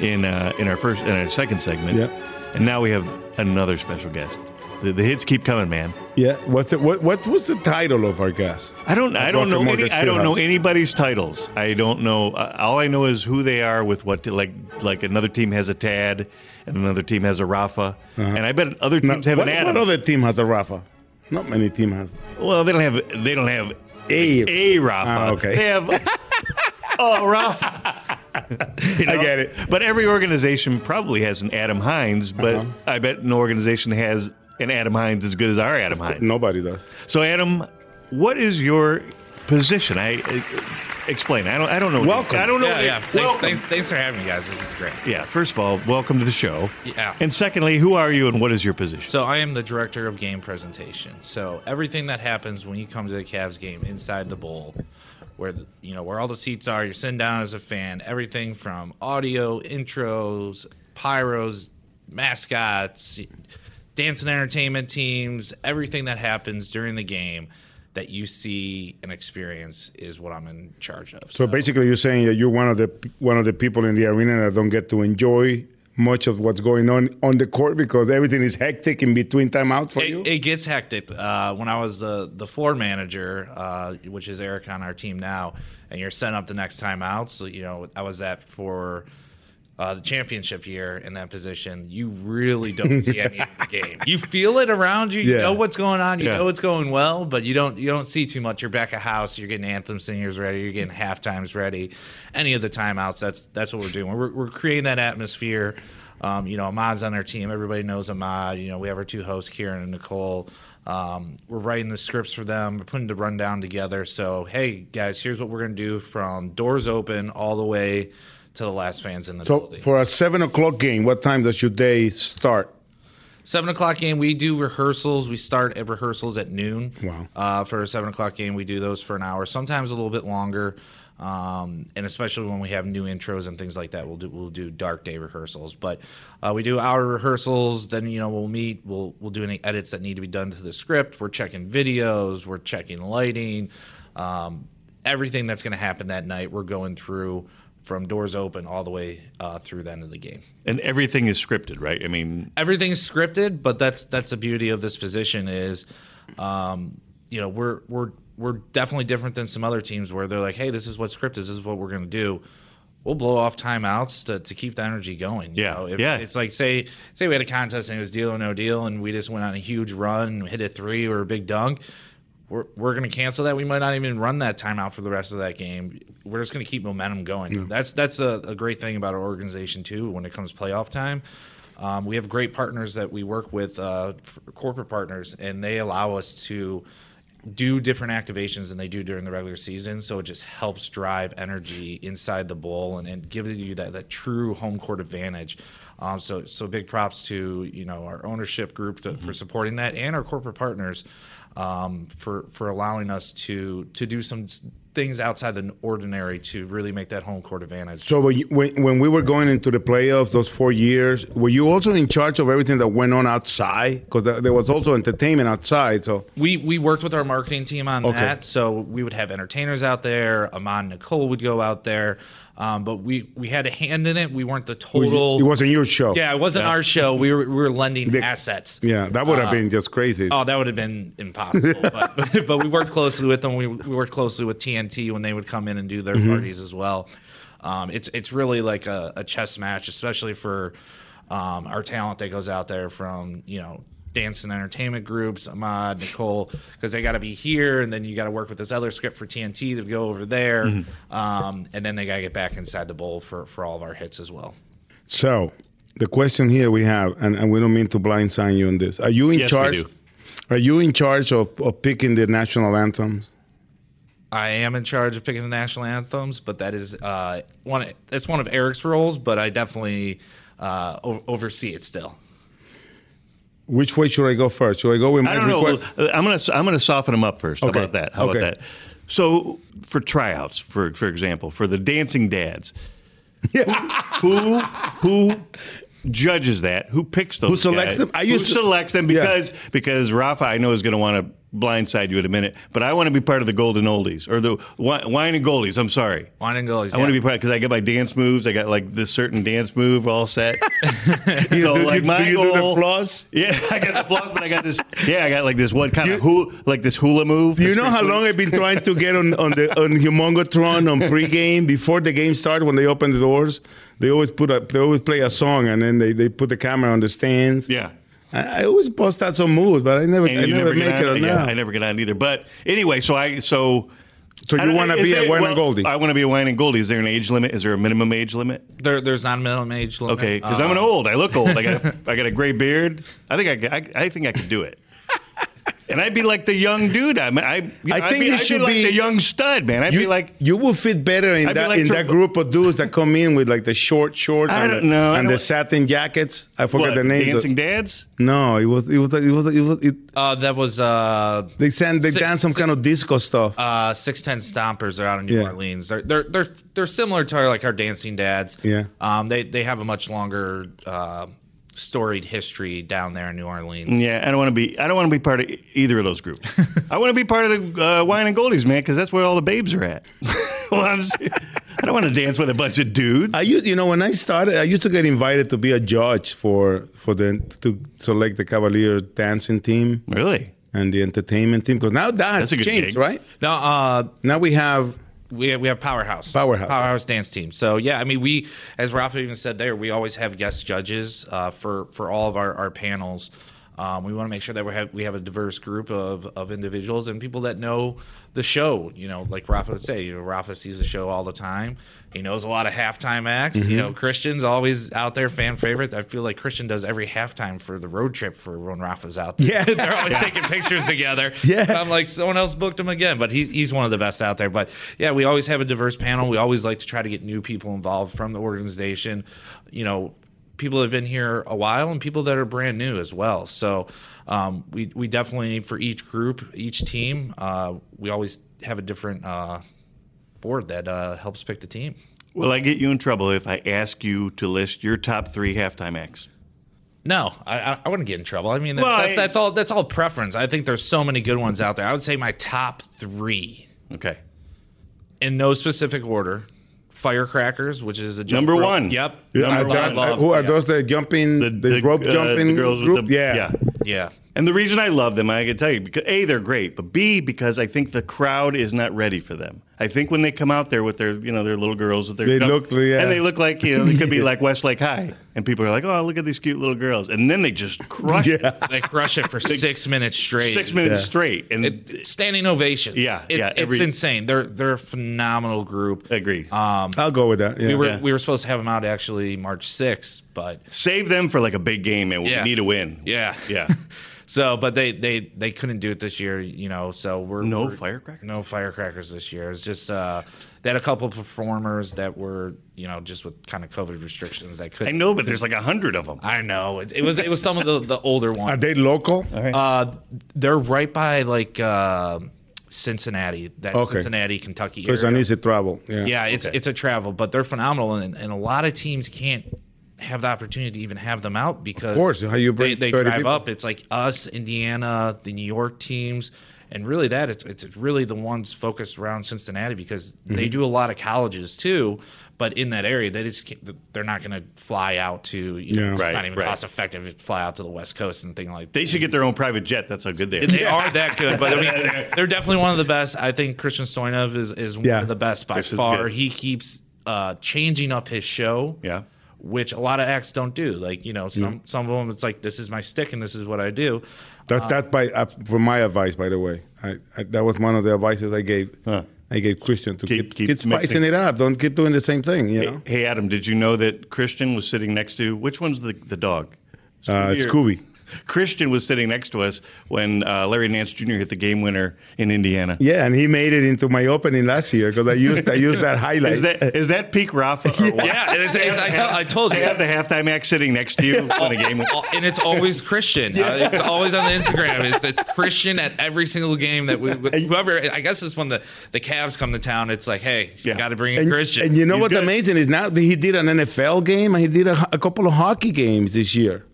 in uh, in our first in our second segment, Yep. and now we have another special guest. The, the hits keep coming, man. Yeah. What's the what, what what's the title of our guest? I don't. I don't know. Any, I don't know anybody's titles. I don't know. Uh, all I know is who they are with what. Like like another team has a Tad, and another team has a Rafa, and I bet other No, teams have what, an Adam. what other team has a Rafa? Not many team has. Well, they don't have. They don't have a a Rafa. Ah, okay. They have. oh, Rafa. You I get it. But every organization probably has an Adam Hines. But Uh-huh. I bet an organization has an Adam Hines as good as our Adam Hines. Nobody does. So, Adam, what is your position? I uh, explain. I don't. I don't know. Welcome. I don't know. Yeah, yeah. Thanks, thanks, thanks for having me, guys. This is great. Yeah. First of all, welcome to the show. Yeah. And secondly, who are you and what is your position? So I am the director of game presentation. So everything that happens when you come to the Cavs game inside the bowl, where the, you know where all the seats are, you're sitting down as a fan. Everything from audio, intros, pyros, mascots, dance and entertainment teams, everything that happens during the game that you see and experience is what I'm in charge of. So basically, you're saying that you're one of the one of the people in the arena that don't get to enjoy much of what's going on on the court because everything is hectic in between timeouts for you. It, it gets hectic. Uh, when I was uh, the floor manager, uh, which is Eric on our team now, and you're setting up the next timeouts, so, you know, I was at for uh, the championship year in that position. You really don't see any of the game. You feel it around you. You Yeah. know what's going on. You Yeah. know what's going well, but you don't you don't see too much. You're back at house. You're getting anthem singers ready. You're getting half times ready. Any of the timeouts. That's that's what we're doing. We're, we're creating that atmosphere. Um, you know, Ahmad's on our team. Everybody knows Ahmad. You know, we have our two hosts, Kieran and Nicole. Um, we're writing the scripts for them. We're putting the rundown together. So, hey, guys, here's what we're going to do from doors open all the way to the last fans in the So building. for a seven o'clock game, what time does your day start? Seven o'clock game, we do rehearsals. We start at rehearsals at noon. Wow. Uh, for a seven o'clock game, we do those for an hour, sometimes a little bit longer. Um, and especially when we have new intros and things like that, we'll do we'll do dark day rehearsals. But uh, we do hour rehearsals. Then you know we'll meet. We'll we'll do any edits that need to be done to the script. We're checking videos. We're checking lighting. Um, everything that's going to happen that night, we're going through from doors open all the way uh, through the end of the game. And everything is scripted, right? I mean, everything's scripted, but that's that's the beauty of this position is, um, you know, we're we're we're definitely different than some other teams where they're like, hey, this is what script is, this is what we're going to do. we'll blow off timeouts to, to keep the energy going. you Yeah, know? If- yeah. It's like say say we had a contest and it was deal or no deal, and we just went on a huge run, and hit a three or a big dunk. We're, we're going to cancel that. We might not even run that timeout for the rest of that game. We're just going to keep momentum going. That's that's a, a great thing about our organization too. When it comes to playoff time, um, we have great partners that we work with, uh, corporate partners, and they allow us to do different activations than they do during the regular season. So it just helps drive energy inside the bowl and, and give you that, that true home court advantage. Um, so so big props to you know our ownership group to, for supporting that and our corporate partners um, for for allowing us to to do some things outside the ordinary to really make that home court advantage. So when, when when we were going into the playoffs, those four years, were you also in charge of everything that went on outside? Because there was also entertainment outside. So We we worked with our marketing team on Okay. that, so we would have entertainers out there. Ahmad Nicole would go out there, um, but we we had a hand in it. We weren't the total. it wasn't your show. Yeah, it wasn't Yeah. our show. We were we were lending The- assets. Yeah, that would have Uh, been just crazy. Oh, that would have been impossible. but, but we worked closely with them. We, we worked closely with TNT when they would come in and do their Mhm. parties as well. Um, it's it's really like a, a chess match, especially for um, our talent that goes out there from you know dance and entertainment groups, Ahmad, Nicole, because they got to be here, and then you got to work with this other script for TNT to go over there, Mhm. um, and then they got to get back inside the bowl for for all of our hits as well. So the question here we have, and, and we don't mean to blindside you on this. Are you in Yes, we charge? do. Are you in charge of, of picking the national anthems? I am in charge of picking the national anthems, but that is uh, one. It's one of Eric's roles, but I definitely uh, o- oversee it still. Which way should I go first? Should I go with my I don't know. request? I'm gonna I'm gonna soften them up first. Okay. How about that? How Okay. about that? So for tryouts, for for example, for the dancing dads, who who judges that? Who picks those? Who selects guys? them? I used who to- selects them because because Rafa I know is going to want to blindside you in a minute, but I want to be part of the golden oldies or the wi- wine and goldies. I'm sorry. Wine and goalies. I want to be part because I got my dance moves. I got like this certain dance move all set. so do- like you- my do you do the goal, floss? Yeah, I got the floss, but I got this. Yeah, I got like this one kind of hula, like this hula move. Do you know how pretty long. I've been trying to get on, on the on Humongotron on pregame before the game starts when they open the doors? They always put a they always play a song and then they, they put the camera on the stands. Yeah. I, I always bust out some moves, but I never And I you never, get make it on, on yeah, now. I never get on either. But anyway, so I so. So you wanna is be a there- wine and goldie? I want to be a wine and goldie. Is there an age limit? Is there a minimum age limit? There, there's not a minimum age limit. Okay, because I'm an Uh, old. I look old. I got I got a gray beard. I think I, I, I think I could do it. And I'd be like the young dude. I, I, I I'd think be, you I'd should be like be- the young stud, man. I'd you, be like you will fit better in I'd that like in Tri- that group of dudes that come in with like the short shorts I and, don't the, know. And the don't- satin jackets. I forgot what, the name. Dancing dads. No, it was it was it was it was it, Uh, that was uh, they send they Six- dance some kind of disco stuff. uh, six ten stompers. They're out in New Yeah. Orleans. They're they're they're they're similar to our, like our dancing dads. Yeah. Um, they they have a much longer uh, storied history down there in New Orleans. Yeah, I don't want to be. I don't want to be part of either of those groups. I want to be part of the uh, wine and goldies, man, because that's where all the babes are at. well, I'm ser- I don't want to dance with a bunch of dudes. I used, you know, when I started, I used to get invited to be a judge for for the to select the Cavalier dancing team. Really? And the entertainment team, because now that has That's a good changed, gig. right? Now, uh, Now we have we have, we have powerhouse. Powerhouse. powerhouse dance team. So yeah i mean we as Rafa even said there we always have guest judges uh, for for all of our, our panels um, we want to make sure that we have we have a diverse group of, of individuals and people that know the show. You know, like Rafa would say, you know, Rafa sees the show all the time. He knows a lot of halftime acts. You Mhm. know, Christian's always out there, fan favorite. I feel like Christian does every halftime for the road trip for when Rafa's out there. Yeah. they're always taking pictures together. Yeah. I'm like, someone else booked him again, but he's he's one of the best out there. But yeah, we always have a diverse panel. We always like to try to get new people involved from the organization. You know, people have been here a while and people that are brand new as well. So um, we we definitely for each group, each team, uh, we always have a different uh, board that uh, helps pick the team. Will I get you in trouble if I ask you to list your top three halftime acts? No, I, I, wouldn't get in trouble. I mean, that, Well, that's, I- that's all. That's all preference. I think there's so many good ones out there. I would say my top three, Okay. in no specific order. Firecrackers, which is a jump Number rope- one. Yep. Yeah, Number are one. I those- love- who are yeah. those the jumping the, rope uh, jumping the girls with group? the- yeah. yeah. Yeah. And the reason I love them, I can tell you, because A, they're great, but B, because I think the crowd is not ready for them. I think when they come out there with their, you know, their little girls with their, They look- yeah. and they look like, you know, they could be like Westlake High, and people are like, oh, look at these cute little girls, and then they just crush it. They crush it for six minutes straight. Six minutes Yeah. straight, and It- standing ovations. Yeah, it's, yeah, every- it's insane. They're they're a phenomenal group. I agree. Um, I'll go with that. Yeah. we were Yeah. we were supposed to have them out actually March sixth, but Save them for like a big game, and Yeah. we need a win. yeah, Yeah. so, but they they they couldn't do it this year, you know. So we're No we're- firecrackers? no firecrackers this year. It's just uh, they had a couple performers that were you know just with kind of COVID restrictions that I couldn't. know, but there's like a hundred of them. I know it, it was it was some of the the older ones. Are they local? Uh, they're right by like uh, Cincinnati, that Okay. Cincinnati, Kentucky So it's an easy travel. Yeah. Yeah, it's it's a travel, but they're phenomenal, and, and a lot of teams can't have the opportunity to even have them out because of course, how you bring they, they drive people. up. It's like us, Indiana, the New York teams, and really that it's it's really the ones focused around Cincinnati because Mm-hmm. they do a lot of colleges too, but in that area they just they're not going to fly out to you know Yeah. it's Right, not even right. cost effective to fly out to the West Coast and thing like that. They should get their own private jet. That's how good they are. They are that good, but I mean, they're definitely one of the best. I think Christian Stoyanov is, is one Yeah. of the best by Christian's far. good. He keeps uh, changing up his show, Yeah. Which a lot of acts don't do. Like you know, some some of them it's like this is my stick and this is what I do. That, that's by uh, for my advice, by the way. I, I, that was one of the advices I gave. Huh. I gave Christian to Keep- keep, keep keep, spicing it up. Don't keep doing the same thing. You Hey, know, hey, Adam, did you know that Christian was sitting next to which one's the the dog? uh, or- Scooby. Christian was sitting next to us when uh, Larry Nance Jr. hit the game winner in Indiana. Yeah, and he made it into my opening last year because I used I used that highlight. Is that is that peak Rafa? Or? Yeah, it's, it's, I, tell, I told I you. have the halftime act sitting next to you on a game. And it's always Christian. Uh, it's always on the Instagram. It's, it's Christian at every single game that we, whoever. I guess it's when the the Cavs come to town. It's like, hey, you Yeah. got to bring in and, Christian. and you know He's what's good. amazing is now that he did an NFL game and he did a, a couple of hockey games this year.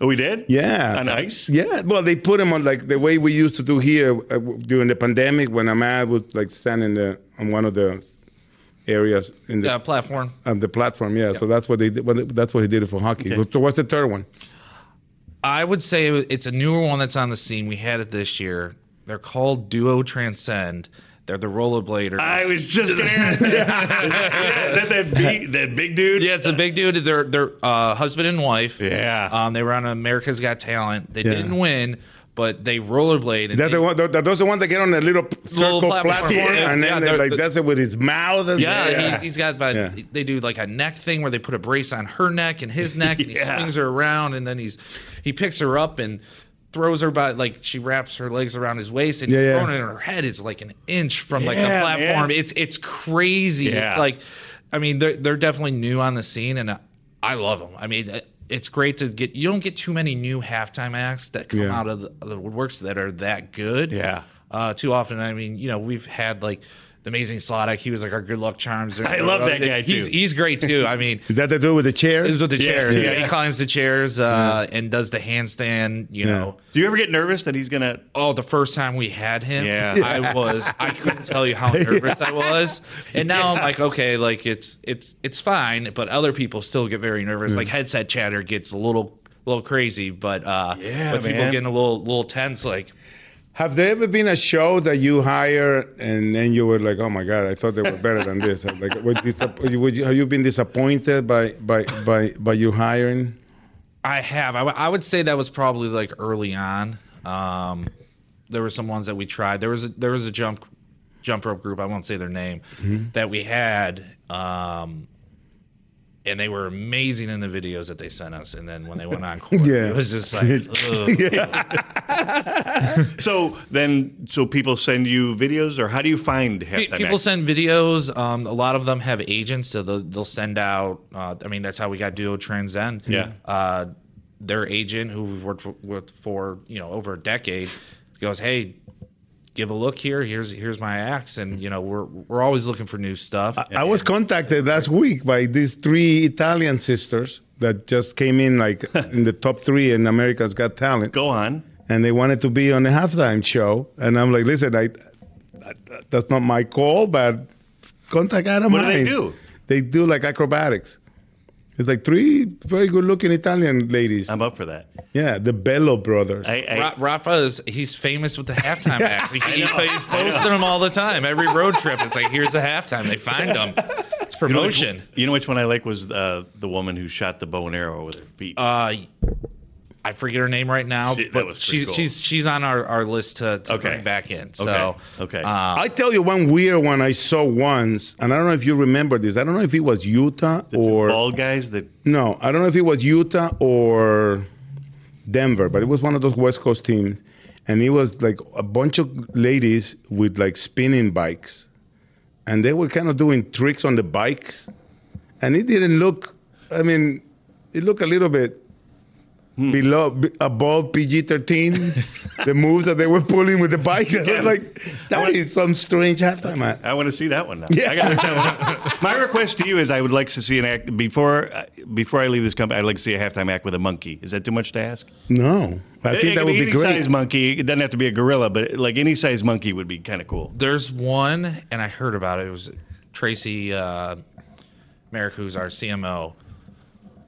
Oh, we did? Yeah, On ice? Yeah, well, they put him on like the way we used to do here uh, during the pandemic when Ahmad would like stand in the on one of the areas in the uh, platform. on the platform. Yeah, so that's what they did. what- That's what he did it for hockey. Okay. So what's the third one? I would say it's a newer one that's on the scene. We had it this year. They're called Duo Transcend. They're the rollerbladers. I was just going to ask that. yeah, is that that big, that big dude? Yeah, it's a big dude. They're they're uh, husband and wife. Yeah. Um, they were on America's Got Talent. They Yeah. didn't win, but they rollerblade. Is And that they, the one? That, those the ones that get on the little circle platform. platform, Yeah, and then yeah, they, they're- like the- that's it with his mouth. and- yeah, He, he's got. About, Yeah. They do like a neck thing where they put a brace on her neck and his neck, and he swings her around, and then he's he picks her up and throws her by like she wraps her legs around his waist, and Yeah, he's yeah. throwing it, and her head is like an inch from like the platform. man. It's it's crazy. Yeah. It's like, I mean, they're they're definitely new on the scene, and I love them. I mean. It's great to get. You don't get too many new halftime acts that come Yeah. out of the, of the woodworks that are that good Yeah. uh, too often. I mean, you know, we've had like the amazing Sladek. He was like our good luck charms. I love that guy, He's too. he's great too. I mean, Is that to do with the chairs? this is with the Yeah, chairs. Yeah, yeah. he climbs the chairs uh, and does the handstand. You know. Do you ever get nervous that he's going to. Oh, the first time we had him, Yeah. I was I couldn't tell you how nervous I was. And now I'm like, okay, like it's it's it's fine, but other people still get very nervous. Like headset chatter gets a little little crazy, but uh Yeah, but people man. getting a little little tense like Have there ever been a show that you hire and then you were like, "Oh my god, I thought they were better than this"? Like, would disapp- would you, have you been disappointed by by by by you hiring? I have. I, w- I would say that was probably like early on. Um, there were some ones that we tried. There was a, there was a jump jump rope group. I won't say their name that we had, um, and they were amazing in the videos that they sent us. And then when they went on court, Yeah. it was just like, ugh. So then, so people send you videos, or how do you find Pe- halftime people acts? send videos. Um, a lot of them have agents, so they'll, they'll send out. Uh, I mean, that's how we got Duo Transcend. Yeah. Uh, their agent, who we've worked for, with for you know over a decade, goes, "Hey, give a look here. Here's here's my axe, and you know we're we're always looking for new stuff." I was contacted last week by these three Italian sisters that just came in like in the top three in America's Got Talent. Go on. and they wanted to be on the halftime show. And I'm like, listen, I, that's not my call, but contact Adam What do they do? They do like acrobatics. It's like three very good-looking Italian ladies. I'm up for that. Yeah, the Bello brothers. Ra- Rafa is he's famous with the halftime acts. He, he- he's posting them all the time. Every road trip, it's like here's the halftime. They find them. It's You know which- promotion. You know which one I like was uh, the woman who shot the bow and arrow with her feet. Uh, I forget her name right now, Shit, that but was she's cool. she's she's on our, our list to, to Okay. bring back in. So Okay. Okay. uh, I tell you one weird one I saw once, and I don't know if you remember this. I don't know if it was Utah or all guys that no, I don't know if it was Utah or Denver, but it was one of those West Coast teams, and it was like a bunch of ladies with like spinning bikes, and they were kind of doing tricks on the bikes, and it didn't look. I mean, it looked a little bit. Below, b- above PG thirteen, the moves that they were pulling with the bike, that was like that is some strange halftime act. I want to see that one now. Yeah. I got My request to you is I would like to see an act before uh, before I leave this company. I'd like to see a halftime act with a monkey. Is that too much to ask? No, I It- think it that would be any great. size monkey. It doesn't have to be a gorilla, but like any size monkey would be kind of cool. there's one, and I heard about it. It was Tracy uh, Marek, who's our CMO.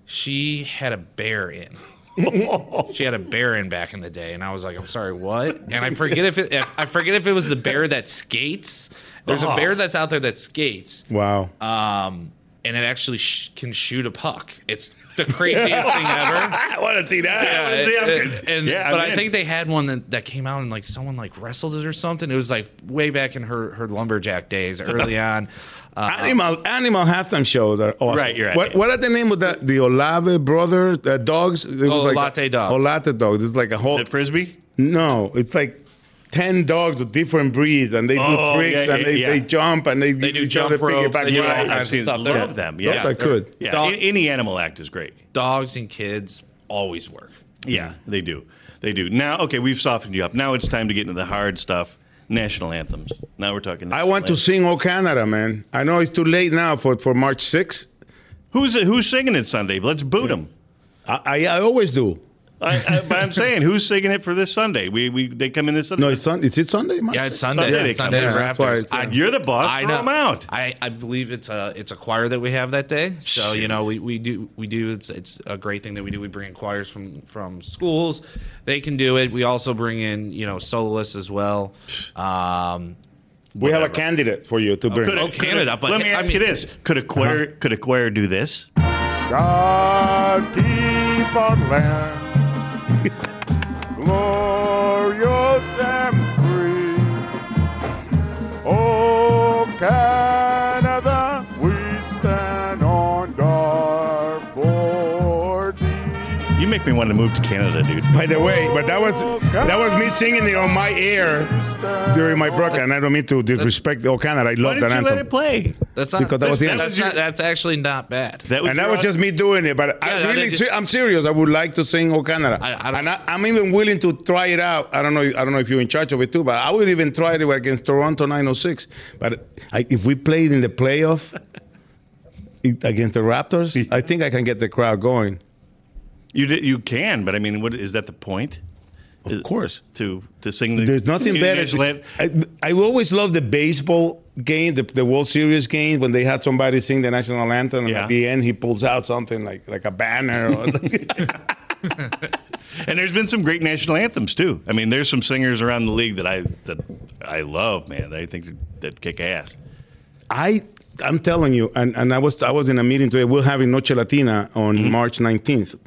She had a bear in. she had a bear in back in the day, and I was like, "I'm sorry, what?" And I forget if, it, if I forget if it was the bear that skates. There's Oh. a bear that's out there that skates, Wow. um, and it actually sh- can shoot a puck. It's the craziest thing ever. I want to see that. Yeah, wanna see- it- it- and Yeah, but I think they had one that, that came out and like someone like wrestled it or something. It was like way back in her her lumberjack days, early on. Uh, Animal animal halftime shows are awesome. Right, you're right. What what are the name of that? The Olave brothers, uh, dogs. It was Oh, like Latte dogs. Olate dogs. It's like a whole The frisbee. No, it's like ten dogs of different breeds, and they do Oh, tricks, yeah, and they, yeah. they jump, and they, They do each jump other ropes, piggyback they rides. kinds I've seen stuff. love They're- them. Yeah, Those are good. Yeah, Dog- any animal act is great. dogs and kids always work. Yeah, they do. They do. Now, okay, we've softened you up. Now it's time to get into the hard stuff. National anthems. Now we're talking. I want to sing "O Canada," man. I know it's too late now for, for March 6th. Who's who's singing it Sunday? Let's boot them. I, I, I always do. I, I, but I'm saying, who's singing it for this Sunday? We we they come in this Sunday. No, it's sun, Is it Sunday? March Yeah, it's 6th? Sunday. Sunday they It's come Sunday Yeah, that's Raptors. it's, I- You're the boss. I Throw know. 'em out. I, I believe it's a it's a choir that we have that day. So you know we, we do we do it's it's a great thing that we do. We bring in choirs from from schools. They can do it. We also bring in you know soloists as well. Um, We have a candidate for you to bring. Could a- Oh, could a- Canada, but let me I ask you this: Could a choir could a choir do this? God keep our land glorious and free. Oh, Canada, me want to move to Canada, dude. By the way, but that was that was me singing it on my air during my broadcast, and I don't mean to disrespect O Canada. I Why love didn't that you let it play? That's not Because that was the that's, end. that's, not, that's actually not bad. That was and that your- was just me doing it. But Yeah, I no, really, they- se- I'm serious. I would like to sing O Canada, I- I don't- and I, I'm even willing to try it out. I don't know. I don't know if you're in charge of it too, but I would even try it against Toronto 906. But I, if we played in the playoff i- against the Raptors, I think I can get the crowd going. You did, you can, but I mean, what is that the point? Of course. To to sing the There's nothing better. I, I always love the baseball game, the, the World Series game, when they had somebody sing the national anthem, and Yeah. at the end he pulls out something like like a banner. Or and there's been some great national anthems too. I mean, there's some singers around the league that I that I love, man. I think that, that kick ass. I I'm telling you, and, and I was I was in a meeting today. We're having Noche Latina on Mm-hmm. March 19th,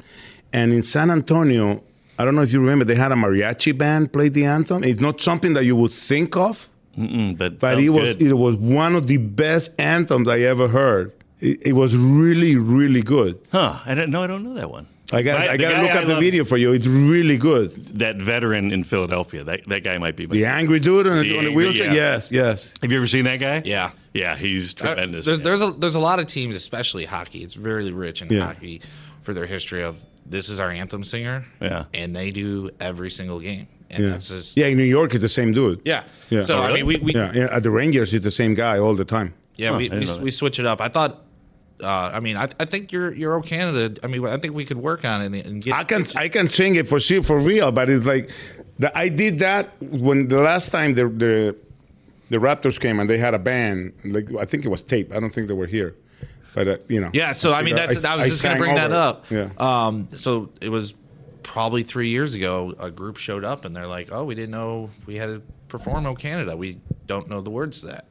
and in San Antonio, I don't know if you remember, they had a mariachi band play the anthem. It's not something that you would think of, Mm-mm, but but it was good. it was one of the best anthems I ever heard. It, it was really really good. Huh? I don't know. I don't know that one. I got Right, I got to guy look I at the video for you. It's really good. That veteran in Philadelphia. That that guy might be. The angry dude on, The the, on the angry, wheelchair. yeah. Yes, yes. Have you ever seen that guy? Yeah. Yeah, he's Uh, tremendous. there's man. there's a there's a lot of teams, especially hockey. It's very rich in Yeah. hockey for their history of this is our anthem singer. Yeah. and they do every single game, and Yeah. that's just yeah, in New York, it's the same dude. yeah. Yeah. So Oh, I mean, we, we yeah, at the Rangers, it's the same guy all the time. Yeah, Huh, we, we, we switch it up. I thought. Uh, I mean, I, I think you're you're O Canada. I mean, I think we could work on it and get. I can I can sing it for sure for real, but it's like the, I did that when the last time the, the the Raptors came and they had a band. Like I think it was tape. I don't think they were here. But uh, you know. Yeah, so I mean, that's I, was just going to bring that up. Yeah. Um, so it was probably three years ago. A group showed up and they're like, "Oh, we didn't know we had to perform "O Canada." We don't know the words to that.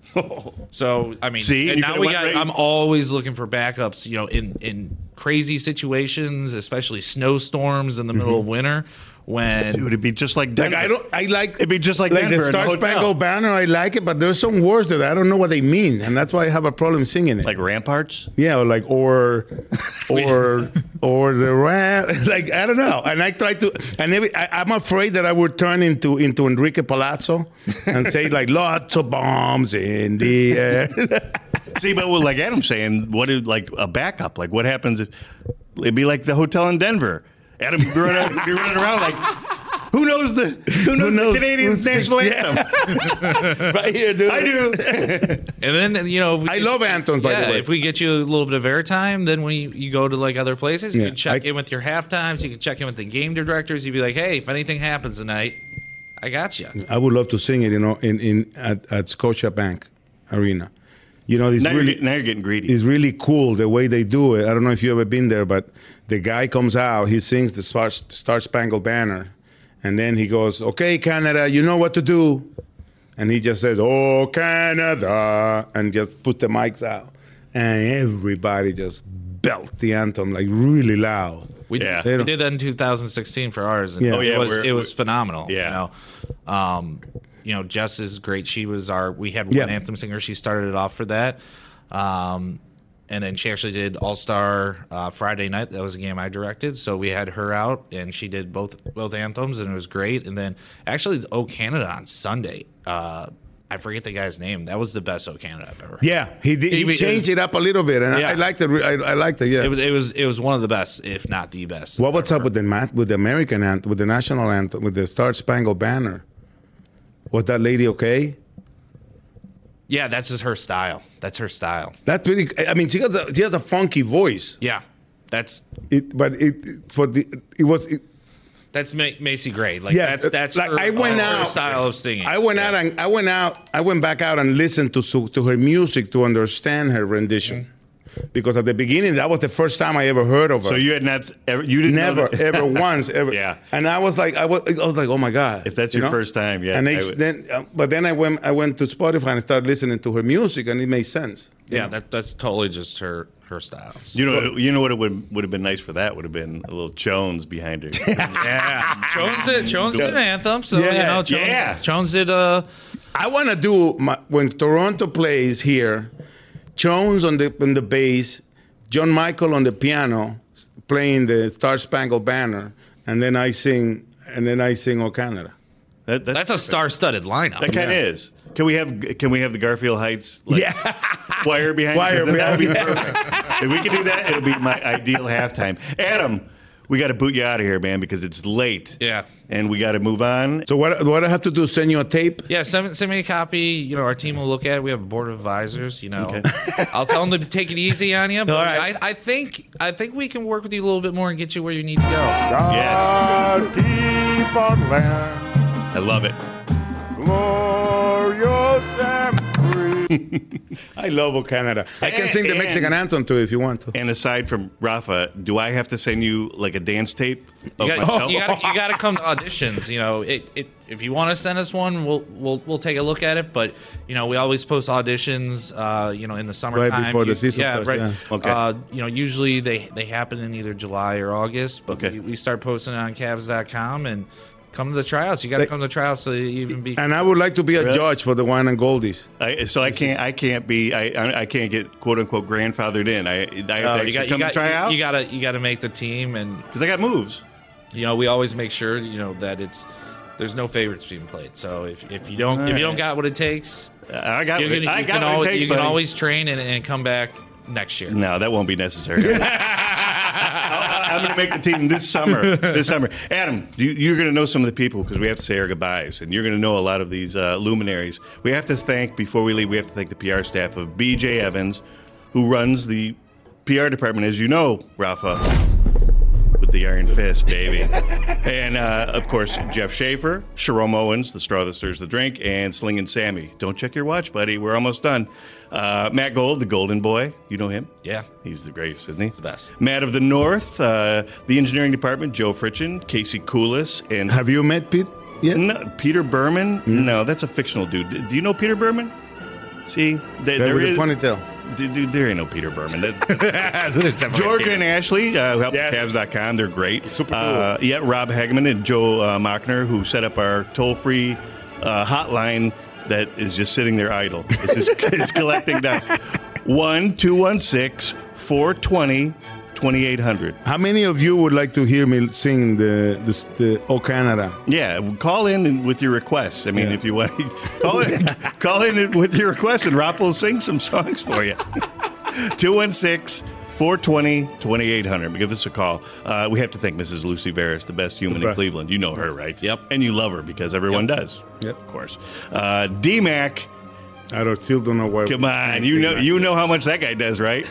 so I mean, See, and now we got. right- I'm always looking for backups. You know, in in crazy situations, especially snowstorms in the middle of winter. When Dude, it'd be just like Like I don't, I like It'd be just like, like Denver the Star. Spangled Banner. I like it, but there's some words that I don't know what they mean, and that's why I have a problem singing it. Like ramparts. Yeah, or like or or or the ram. Like I don't know. And I try to, and every, I, I'm afraid that I would turn into into Enrique Palazzo and say like lots of bombs in the air. See, but well, like Adam's saying, what is like a backup? Like, what happens if it'd be like the hotel in Denver? Adam would be running, be running around like, who knows the who knows, knows? the Canadian Who's- national yeah. anthem? right here, dude. I do. And then you know, if we I love anthems, by yeah, the way. if we get you a little bit of airtime, then when you, you go to like other places, you Yeah, can check I- in with your half times. You can check in with the game directors. You'd be like, "Hey, if anything happens tonight, I got you." I would love to sing it, you know, in, in at, at Scotiabank Arena. You know, it's now, really you're, now you're getting greedy. it's really cool the way they do it. I don't know if you ever been there, but the guy comes out, he sings the Star, Star Spangled Banner, and then he goes, "Okay, Canada, you know what to do," and he just says, "Oh, Canada," and just put the mics out, and everybody just belt the anthem like really loud. We, Yeah. we did that in 2016 for ours, and Yeah. it Oh, yeah, was it was phenomenal. Yeah. you know, um, you know, Jess is great. She was our we had Yeah. one anthem singer. She started it off for that, um, and then she actually did All Star uh, Friday night. That was a game I directed, so we had her out, and she did both both anthems, and it was great. And then actually, O Canada on Sunday. Uh, I forget the guy's name. That was the best O Canada I've ever. heard. Yeah, he did. He, It was- changed it up a little bit, and I, Yeah. I liked it. I, I liked it. Yeah. It was it was it was one of the best, if not the best. What what's up with the with the American anthem, with the national anthem, with the Star Spangled Banner? Was that lady okay? Yeah, that's just her style. That's her style. That's really. I mean, she has a she has a funky voice. Yeah, that's It, but it for the it was. It, that's Ma- Macy Gray. Like Yes, that's that's like, her, I went her out- style of singing. I went out and I went out. I went back out and listened to to her music to understand her rendition, because at the beginning that was the first time I ever heard of her. So you had not ever you didn't know never that- ever once ever. Yeah. And I was like, I was, I was like, oh my god. If that's you your know? first time, yeah, And they, then, uh, but then I went, I went to Spotify and started listening to her music, and it made sense. yeah, know? that that's totally just her her style. You know, you know what it would would have been nice for that would have been a little Jones behind her. yeah, Jones did Jones did an anthem, so you know Jones, yeah. Jones did uh I want to do my, when Toronto plays here, Jones on the on the bass, John Michael on the piano, playing the Star Spangled Banner, and then I sing, and then I sing "O Canada." That, that's a star-studded lineup. That kind of is. Can we have Can we have the Garfield Heights like, Yeah. choir behind? Choir it? That would be behind- perfect. if we could do that, it'll be my ideal halftime. Adam, we got to boot you out of here, man, because it's late. Yeah. and we got to move on. So what what I have to do? Send you a tape? yeah. Send, send me a copy. You know, our team will look at it. We have a board of advisors. You know, I'll tell them to take it easy on you. But All right. I, I think I think we can work with you a little bit more and get you where you need to go. Yes, keep on land, I love it. glorious and free. I love "O Canada." I can sing the Mexican anthem too if you want to. And aside from Rafa, do I have to send you like a dance tape of You got, myself? you got you got to come to auditions. You know, it, it if you want to send us one, we'll we'll we'll take a look at it. But you know, we always post auditions. Uh, you know, in the summertime, right before the season Yeah, starts, right. yeah. Okay. Uh, you know, usually they they happen in either July or August. But Okay. we, we start posting it on Cavs.com and come to the tryouts. You got to come to the tryouts to even be. And I would like to be a Really? judge for the wine and goldies. I, so I can't. I can't be. I. I- I can't get quote unquote grandfathered in. I. I have to Uh, actually you got, you come got, to try out you got to you got to make the team, and because I got moves. you know we always make sure you know that it's there's no favorites being played. So if, if you don't if you don't got what it takes, I got. you what it- can, I you got can, what it always, takes, you can buddy. always train and, and come back next year. No, that won't be necessary. I'm going to make the team this summer. This summer, Adam, you, you're going to know some of the people because we have to say our goodbyes, and you're going to know a lot of these uh, luminaries. We have to thank before we leave. We have to thank the PR staff of BJ Evans, who runs the PR department, as you know, Rafa. With with the Iron Fist, baby. and uh, of course, Jeff Schaefer, Sharon Owens, the straw that stirs the drink, and Slingin' Sammy. Don't check your watch, buddy. We're almost done. Uh, Matt Gold, the Golden Boy. You know him? Yeah. He's the greatest, isn't he? The best. Matt of the North, uh, the engineering department, Joe Fritchin, Casey Coolis, and Have you met Pete? Yeah. no, Peter Berman. No, that's a fictional dude. Do you know Peter Berman? See, th- Guy there with is- the ponytail. Dude, dude, there ain't no Peter Berman. That- Georgia and Ashley, uh, who help Cavs.com. They're great. Super cool. Uh, yeah, Rob Hageman and Joe uh, Mockner, who set up our toll free uh, hotline that is just sitting there idle. It's, just, it's collecting dust. 1 216 420 2800. How many of you would like to hear me sing the the, the O Canada? Yeah, call in with your requests. I mean, if you want, call in, call in with your requests, and Rob will sing some songs for you. 216 420 2800. Give us a call. Uh, we have to thank Mrs. Lucy Veras, the best human The in. Cleveland. You know her, right? Yep. And you love her because everyone does. Yep. Of course. Uh, DMAC. I don't, still don't know why. Come on, you know you know how much that guy does, right?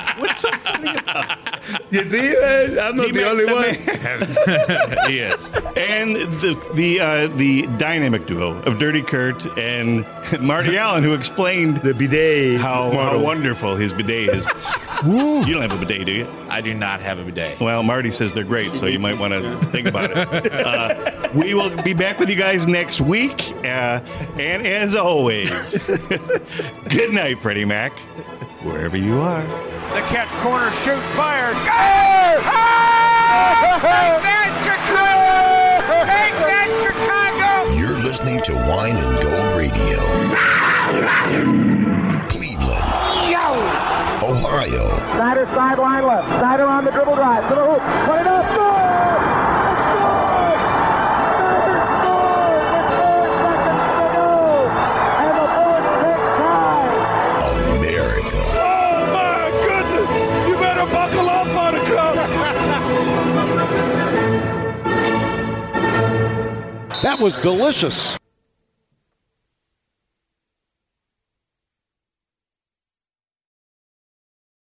What's so funny about You see, man? I'm not the only the one. yes. And the the uh, the dynamic duo of Dirty Kurt and Marty Allen, who explained the bidet how, how wonderful his bidet is. You don't have a bidet, do you? I do not have a bidet. Well, Marty says they're great, so you might want to think about it. Uh, we will be back with you guys next week. Uh, and as always, good night, Freddie Mac, wherever you are. The catch corner shoot fires. Go! Take that, Chicago! Take that, Chicago! You're listening to Wine and Gold Radio. Cleveland, Ohio. Snyder sideline left. Snyder on the dribble drive to the hoop. Put it up. Score! That was delicious.